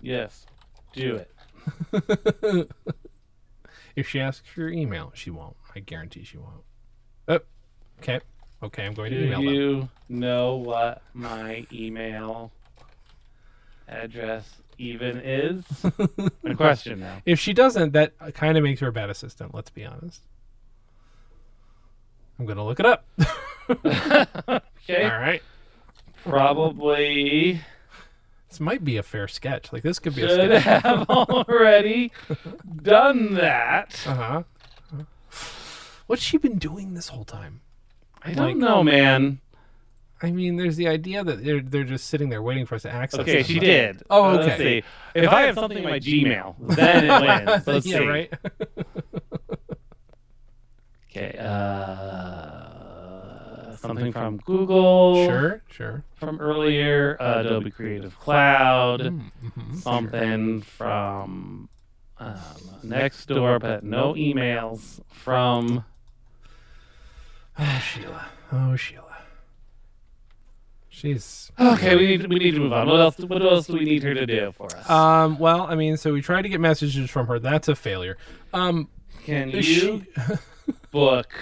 Yes. Do it. if she asks for your email, she won't. I guarantee she won't. Oh, okay. Okay, I'm going Do to email them. you know what my email address even is a question now. If she doesn't, that kind of makes her a bad assistant. Let's be honest. I'm gonna look it up. Okay. All right. Probably This might be a fair sketch. Like this could be a should sketch. have already done that. Uh huh. What's she been doing this whole time? I don't know, man. I mean, there's the idea that they're they're just sitting there waiting for us to access. Okay, them. she did. Oh, Uh, let's okay. see. If I have something in my Gmail, then it wins. Let's yeah, see. right. Okay. Uh, something from Google. sure, sure. From earlier, uh, Adobe Creative Cloud. Mm-hmm. Something from um, Nextdoor, but no emails from. Oh, Sheila. Oh, Sheila. She's Okay, we need we need to move on. What else? What else do we need her to do for us? um. Well, I mean, so we tried to get messages from her. That's a failure. Um. Can you she? book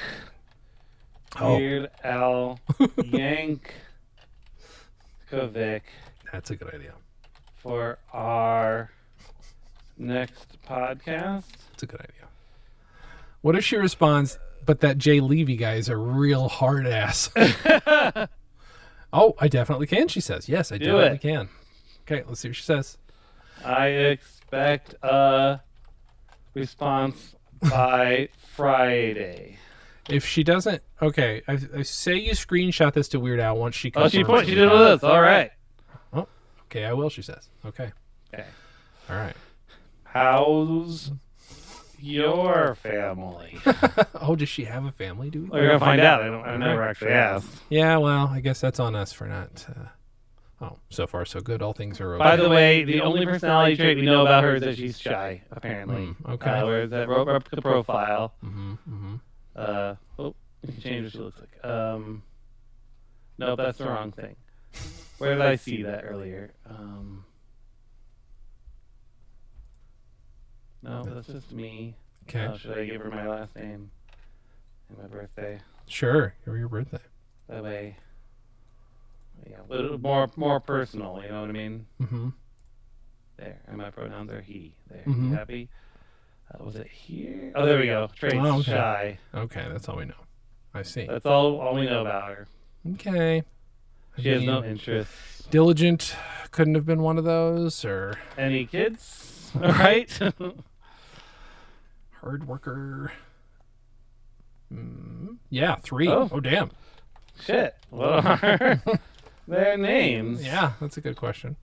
Oh. Weird Al Yankovic That's a good idea. for our next podcast? That's a good idea. What if she responds, but that Jay Levey guy is a real hard ass? oh, I definitely can, she says. Yes, I Do definitely it. can. Okay, let's see what she says. I expect a response by Friday. If she doesn't, okay, I, I say you screenshot this to Weird Al once she comes. Oh, she confirms put she did with this. All right. Oh, Okay, I will, she says. Okay, Okay. all right. How's your family? Oh, does she have a family? Do we? We're gonna find out. I don't. I never actually asked. Yeah, well, I guess that's on us for not. Uh... Oh, so far so good. All things are okay. By the way, the only personality trait we know about her is that she's shy. Apparently. Mm, okay. Uh, whereas that wrote up the profile. hmm hmm Uh, oh, you can change what she looks like. Um, no, that's the wrong thing. Where did I see that earlier? Um, no, that's just me. Okay, Oh, should I give her my last name and my birthday? sure. Your your birthday. That way, yeah, a little more more personal. You know what I mean? hmm There, and my pronouns are he. There, Mhm. you happy? Uh, was it here? Oh, there we go. Traits Oh, okay. shy. Okay, that's all we know. I see. That's all all we know about her. Okay. I She has no interest. diligent. Couldn't have been one of those, or Any kids? All right. hard worker. Mm, yeah, three. Oh. oh damn. Shit. What are their names? Yeah, that's a good question.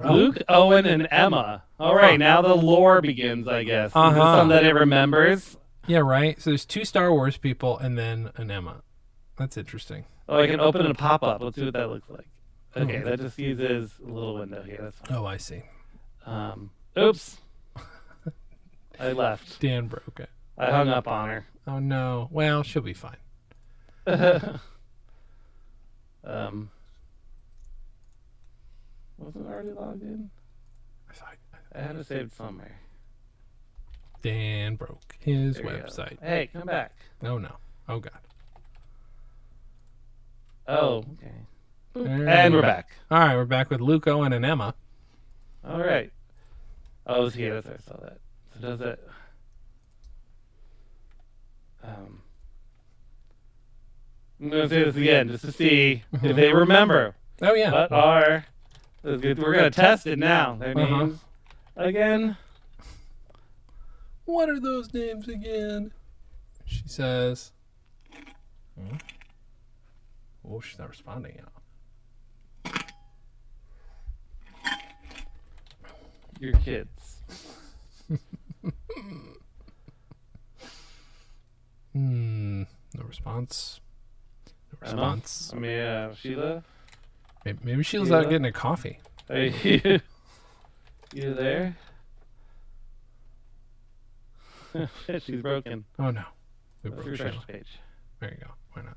Luke, Owen, and Emma. All right, now the lore begins, I guess. Is this Uh-huh. something that it remembers? Yeah, right. So there's two Star Wars people and then an Emma. That's interesting. Oh, I can open a pop up. Let's see what that looks like. Okay, Hmm. that just uses a little window here. That's fine. Oh, I see. Um, oops. I left. Dan broke it. I hung up on her. Oh no. Well, she'll be fine. um, wasn't already logged in. I thought I had it saved somewhere. Dan broke his There go. website. Hey, come back. Oh no. Oh god. Oh, okay. There And we we're go. back. All right, we're back with Luke Owen and Emma. All right. Oh, it was here. That's I saw that. So does it? Um, I'm gonna say this again just to see if they remember Oh yeah. what are. We're gonna test it now. Their Uh-huh. names again. What are those names again? She says. Hmm? Oh, she's not responding yet. Your kids. Hmm. No response. No response. I mean, uh, Sheila. Maybe, maybe she was out getting a coffee. Are you, you there? She's broken. Oh no. We Let's broke refresh the page. There you go. Why not?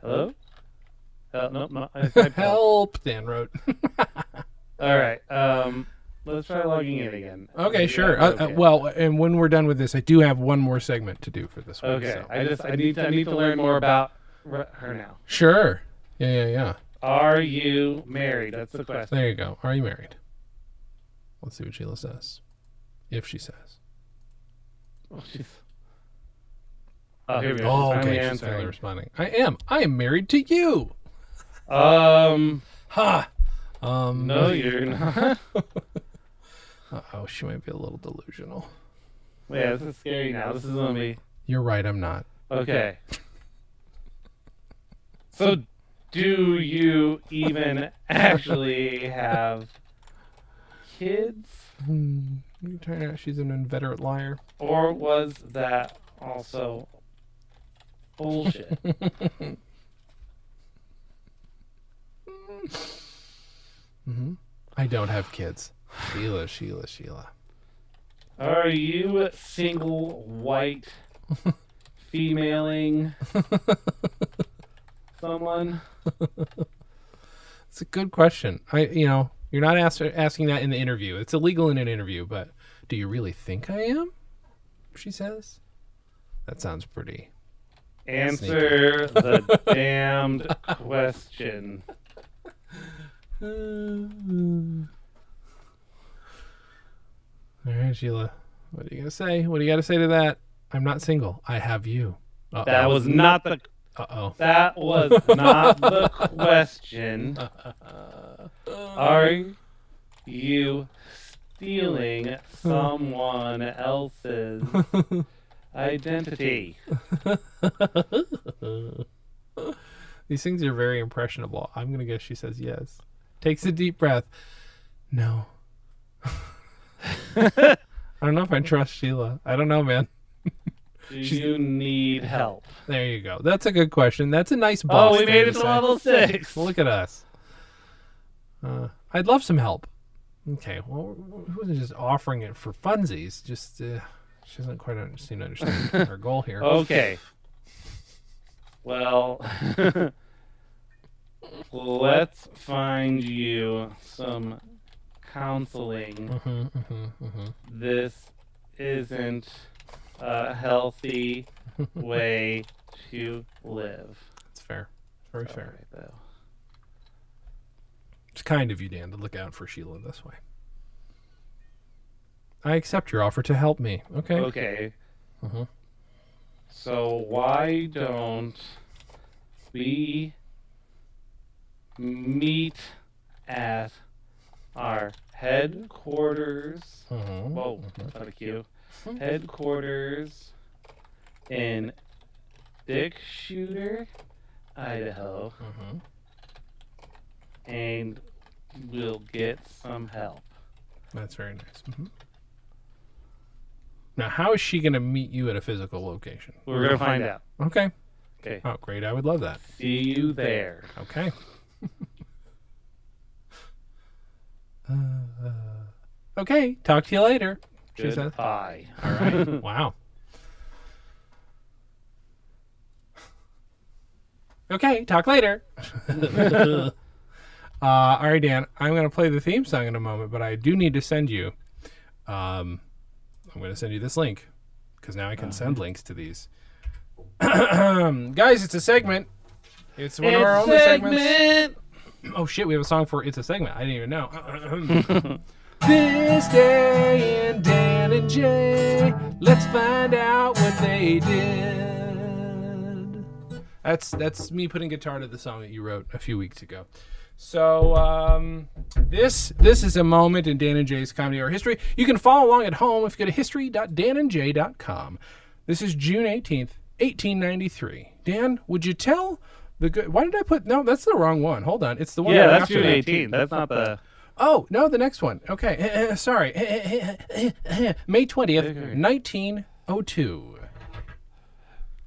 Hello? Uh, no, no. I typed help. Help, Dan wrote. All right. Um, let's try logging in again. okay, Yeah, sure. Uh, uh, okay. well, and when we're done with this, I do have one more segment to do for this one. Okay. so- I just I need to I need to learn more about her now. Sure. Yeah, yeah, yeah. Are you married? That's the question. There you go. Are you married? Let's see what Sheila says. If she says. Oh, she's... oh here we go. Oh, okay. She's finally responding. I am. I am married to you. Um, Ha. Um. no, you're not. Oh, she might be a little delusional. yeah, this is scary now. This is gonna be You're right. I'm not. okay. So, do you even actually have kids, Hmm. Out she's an inveterate liar. or was that also bullshit? I don't have kids. Sheila, Sheila, Sheila. Are you a single white femaling someone? It's a good question. I, you know, you're not ask, asking that in the interview. It's illegal in an interview, but do you really think I am? She says. That sounds pretty. Answer the damned question. All right, Sheila. What are you gonna say? What do you got to say to that? I'm not single. I have you. Uh That was not the oh. that was not the question. Are you stealing someone else's identity? These things are very impressionable. I'm gonna guess she says yes. Takes a deep breath. No. I don't know if I trust Sheila. I don't know, man. Do you need help? There you go. That's a good question. That's a nice boss. Oh, we made it to level six. Look at us. Uh, I'd love some help. Okay, well, who was just offering it for funsies? Just uh, she doesn't quite seem to understand our goal here. Okay. Well, let's find you some counseling. Mhm, mhm, mhm. This isn't a healthy way to live. It's fair. Very fair. Alright, though. It's kind of you, Dan, to look out for Sheila this way. I accept your offer to help me. Okay. Okay. Mhm. So why don't we meet at our headquarters? Mhm. Whoa, that's not a cue. Headquarters in Dick Shooter, Idaho, Mhm. and we'll get some help. That's very nice. Mhm. Now, how is she going to meet you at a physical location? We're gonna find out. Okay. Okay. Oh, great. I would love that. See you there. Okay. Uh, okay. Talk to you later. She says. Goodbye. All right. wow. Okay. Talk later. uh, all right, Dan. I'm going to play the theme song in a moment, but I do need to send you. Um, I'm going to send you this link because now I can send links to these. Guys, it's a segment. It's one of our only segments. Oh shit, we have a song for It's a Segment. I didn't even know. this day in Dan and Jay, let's find out what they did. That's that's me putting guitar to the song that you wrote a few weeks ago. So um, this this is a moment in Dan and Jay's comedy or history. You can follow along at home if you go to history.danandjay.com. This is June 18th, 1893. Dan, would you tell the good? Why did I put? No, that's the wrong one. Hold on, it's the one. Yeah, that's June that. 18th. That's not the. Oh no, the next one. Okay, eh, eh, sorry. Eh, May 20th, 1902.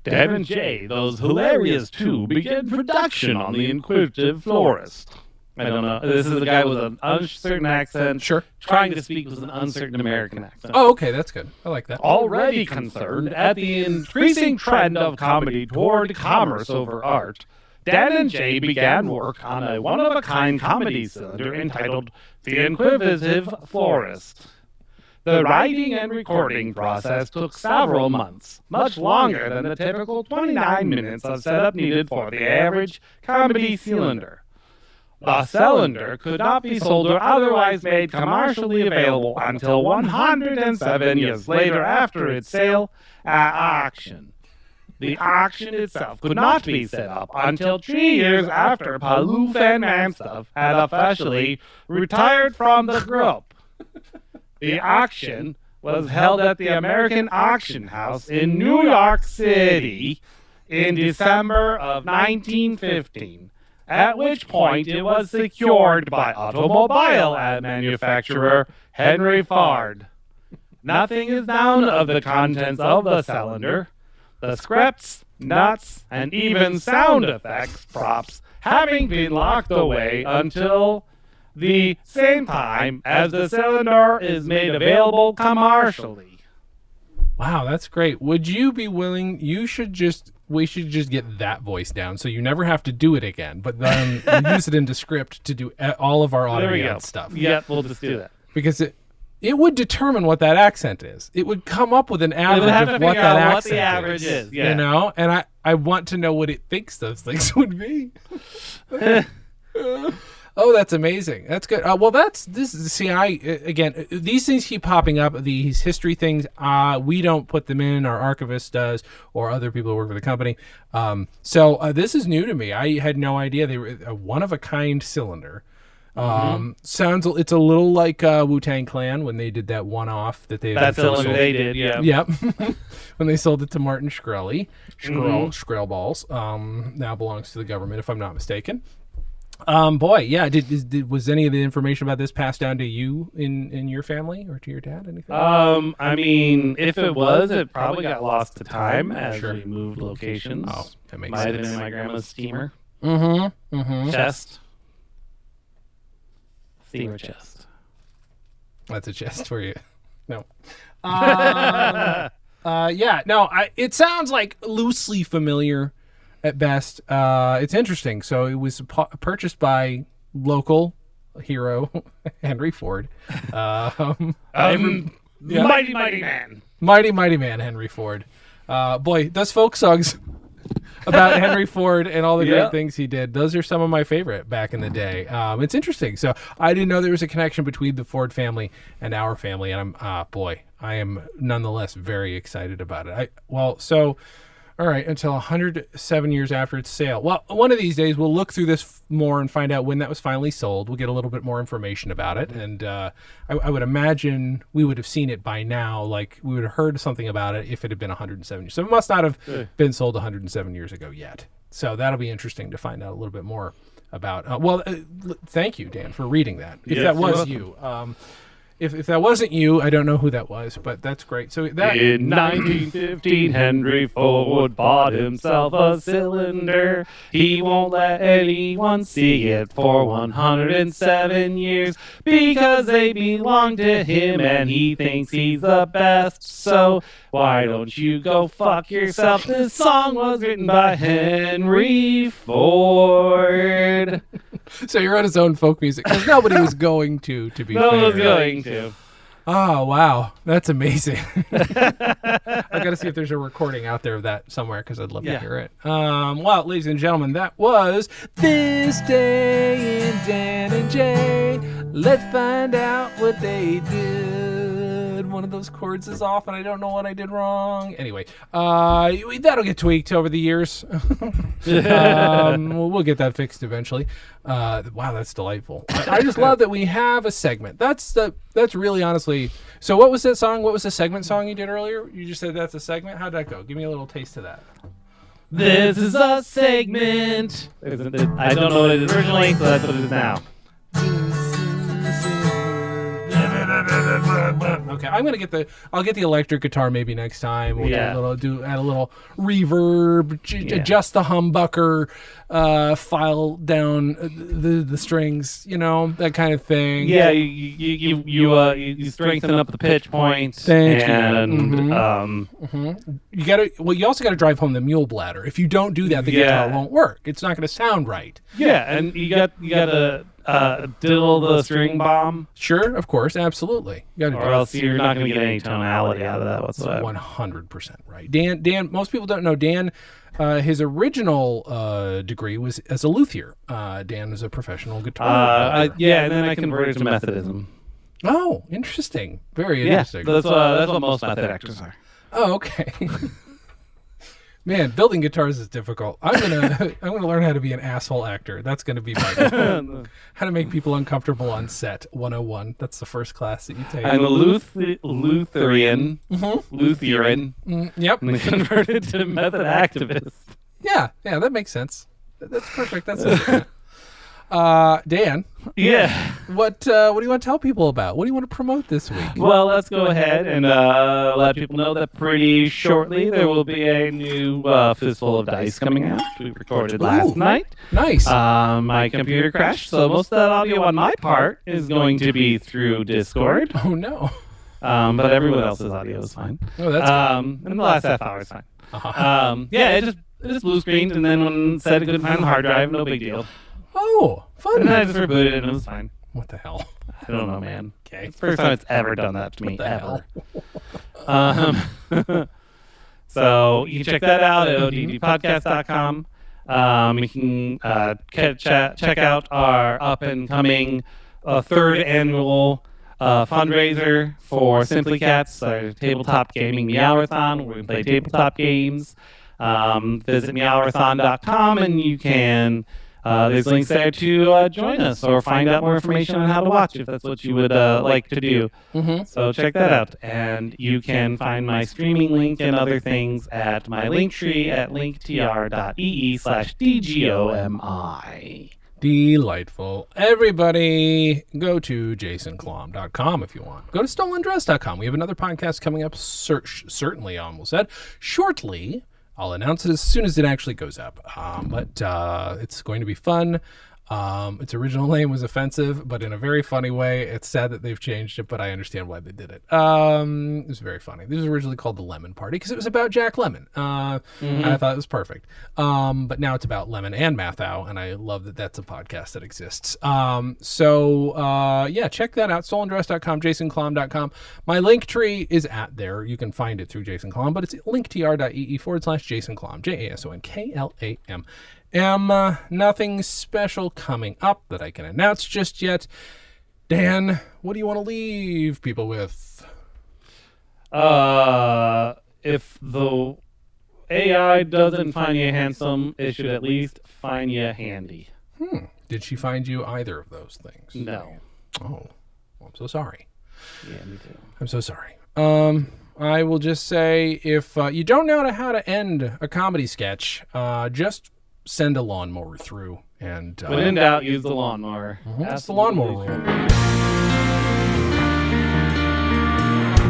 Dan and Jay, those hilarious two, begin production on the inquisitive florist. I don't know. This is a guy with an uncertain accent. Sure. Trying to speak with an uncertain American accent. Oh, okay, that's good. I like that. Already concerned at the increasing trend of comedy toward commerce over art, Dan and Jay began work on a one of a kind comedy cylinder entitled The Inquisitive Florist. The writing and recording process took several months, much longer than the typical 29 minutes of setup needed for the average comedy cylinder. The cylinder could not be sold or otherwise made commercially available until 107 years later after its sale at auction. The auction itself could not be set up until three years after Paloof and Manstuff had officially retired from the group. The auction was held at the American Auction House in New York City in December of 1915, at which point it was secured by automobile manufacturer Henry Ford. Nothing is known of the contents of the cylinder. The scripts, nuts, and even sound effects props having been locked away until the same time as the cylinder is made available commercially. Wow, that's great. Would you be willing? You should just. We should just get that voice down, so you never have to do it again. But then use it in Descript to do all of our audio stuff. Yeah, we'll just do that. because it it would determine what that accent is. It would come up with an average of what that out what the average is, yeah. You know, and I I want to know what it thinks those things would be. oh, that's amazing. That's good. Uh, well, that's this. See, I uh, again, uh, these things keep popping up. These history things. Uh, we don't put them in. Our archivist does, or other people who work for the company. Um, so uh, this is new to me. I had no idea they were a one of a kind cylinder. Um, sounds it's a little like uh, Wu Tang Clan when they did that one off that they That's sold- what they did, yeah. Yep. when they sold it to Martin Shkreli, Shkrel, Shkrel Balls, um, now belongs to the government, if I'm not mistaken. Um, boy, yeah. Did, is- did was any of the information about this passed down to you in in your family or to your dad? Anything? Um, I mean, if it was, it probably got lost to time as Sure. we moved locations. Oh, that makes Might have sense. been my grandma's steamer mm-hmm. Mm-hmm. chest. Steamer chest. That's a chest for you. No. Um, uh, yeah. No. I. It sounds like loosely familiar, at best. Uh, it's interesting. So it was pu- purchased by local hero Henry Ford. Um, Um, Yeah. Mighty, mighty man. mighty, mighty man Henry Ford. Uh, boy, those folk songs about Henry Ford and all the Yeah. great things he did. Those are some of my favorite back in the day. Um, it's interesting. So I didn't know there was a connection between the Ford family and our family, and I'm ah boy, I am nonetheless very excited about it. I well, so all right, until 107 years after its sale. Well, one of these days we'll look through this f- more and find out when that was finally sold. We'll get a little bit more information about it, and uh, I, I would imagine we would have seen it by now. Like we would have heard something about it if it had been 107 years. So it must not have been sold 107 years ago yet. So that'll be interesting to find out a little bit more about. Uh, well, uh, l- thank you, Dan, for reading that. If Yes, that was you. Um, if, if that wasn't you, I don't know who that was, but that's great. So that In 1915, Henry Ford bought himself a cylinder. He won't let anyone see it for 107 years because they belong to him and he thinks he's the best. So why don't you go fuck yourself? This song was written by Henry Ford. So he wrote his own folk music because nobody was going to. To be No fair, one's going to. Oh wow, that's amazing. I got to see if there's a recording out there of that somewhere because I'd love to hear it. Um, well, ladies and gentlemen, that was this day in Dan and Jay. Let's find out what they did. One of those chords is off, and I don't know what I did wrong. Anyway, uh, that'll get tweaked over the years. um, we'll, we'll get that fixed eventually. Uh, wow, that's delightful. I, I just love that we have a segment. That's the that's really honestly. So, what was that song? What was the segment song you did earlier? You just said that's a segment. How'd that go? Give me a little taste of that. This is a segment. I don't know what it is originally, so that's what it is now. Okay, I'm gonna get the. I'll get the electric guitar maybe next time. We'll Yeah. do a little, do add a little reverb, j- Yeah. adjust the humbucker, uh, file down uh, the the strings, you know that kind of thing. Yeah, you you you you, uh, you you strengthen up the pitch points, Thank you. and Mhm. um, you gotta. Well, you also gotta drive home the mule bladder. If you don't do that, the Yeah. guitar won't work. It's not gonna sound right. yeah, and you got you got to uh, diddle the string bomb, Sure, of course, absolutely. You or else you're not going to get any tonality out of that whatsoever. One hundred percent right. Dan. Dan. Most people don't know Dan. Uh, his original uh, degree was as a luthier. Uh, Dan is a professional guitar. Uh, yeah, and then I converted to Methodism. oh, interesting. Very Yeah, interesting. that's, uh, that's what most method actors are. Oh, okay. Man, building guitars is difficult. I'm gonna I'm gonna learn how to be an asshole actor. That's gonna be my goal. how to make people uncomfortable on set. 101. That's the first class that you take. I'm a Luth- Lutheran, Lutheran, Mm, yep. and converted to method activist. Yeah, yeah, that makes sense. That's perfect. That's it. uh, Dan, Yeah. what uh, what do you want to tell people about? What do you want to promote this week? Well, let's go ahead and uh, let people know that pretty shortly there will be a new uh, Fistful of Dice coming out. We recorded last Ooh. night. Nice. Um, my computer crashed, so most of that audio on my part is going to be through Discord. oh no. Um, but everyone else's audio is fine. Oh, that's Um, and the last half hour is fine. Uh-huh. Um, yeah, it just it just blue screened, and then when said it couldn't find the hard drive, no big deal. Oh, fun. And then I just rebooted it, and it was fine. What the hell? I don't know, man. Okay. It's the first time it's ever done that to me, ever. Um, so you can check that out at oddpodcast.com. Um, you can uh, ca- cha- check out our up and coming uh, third annual uh, fundraiser for Simply Cats, our tabletop gaming meowathon, where we play tabletop games. Um, visit meowathon.com and you can. Uh, there's links there to uh, join us or find out more information on how to watch if that's what you would uh, like to do. Mm-hmm. So check that out. And you can find my streaming link and other things at my link tree at linktr.ee slash DGOMI. Delightful. Everybody, go to jasonklamm.com if you want. Go to stolendress.com. We have another podcast coming up, search, certainly almost said, shortly. I'll announce it as soon as it actually goes up. Um, but uh, it's going to be fun. Um, its original name was offensive, but in a very funny way. It's sad that they've changed it, but I understand why they did it. Um, it was very funny. This was originally called the Lemon Party because it was about Jack Lemmon. Uh, I thought it was perfect. Um, but now it's about Lemmon and Matthau, and I love that that's a podcast that exists. Um, so uh, yeah, check that out. Stolendress.com, jasonklamm.com. My link tree is at there. You can find it through Jason Klamm, but it's linktr.ee forward slash Jason Klamm, J A S O N K L A M. M. Uh, nothing special coming up that I can announce just yet. Dan, what do you want to leave people with? Uh, if the AI doesn't find you handsome, it should at least find you handy. Hmm. Did she find you either of those things? No. Oh, well, I'm so sorry. Yeah, me too. I'm so sorry. Um, I will just say if uh, you don't know how to end a comedy sketch, uh, just send a lawnmower through and uh, When in doubt, use the lawnmower. that's the lawnmower rule.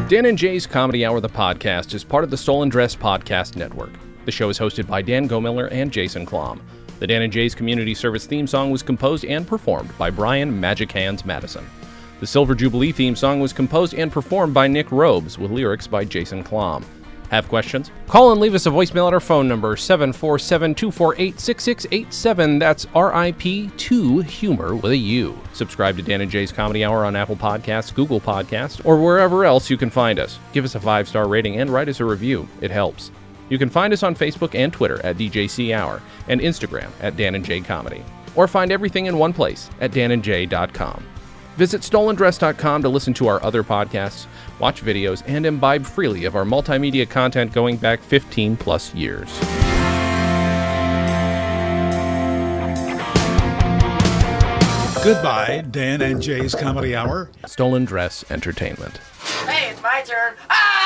Dan and Jay's Comedy Hour, the podcast, is part of the Stolen Dress Podcast Network. The show is hosted by Dan Gomiller and Jason Klamm. The Dan and Jay's Community Service theme song was composed and performed by Brian Magic Hands Madison. The Silver Jubilee theme song was composed and performed by Nick Robes with lyrics by Jason Klamm. Have questions? Call and leave us a voicemail at our phone number 747 248 6687. That's RIP2 Humor with a U. Subscribe to Dan and Jay's Comedy Hour on Apple Podcasts, Google Podcasts, or wherever else you can find us. Give us a five star rating and write us a review. It helps. You can find us on Facebook and Twitter at DJC Hour and Instagram at Dan and Jay Comedy. Or find everything in one place at danandjay.com. Visit stolendress.com to listen to our other podcasts, watch videos, and imbibe freely of our multimedia content going back 15 plus years. Goodbye, Dan and Jay's Comedy Hour. Stolen Dress Entertainment. Hey, it's my turn. Ah!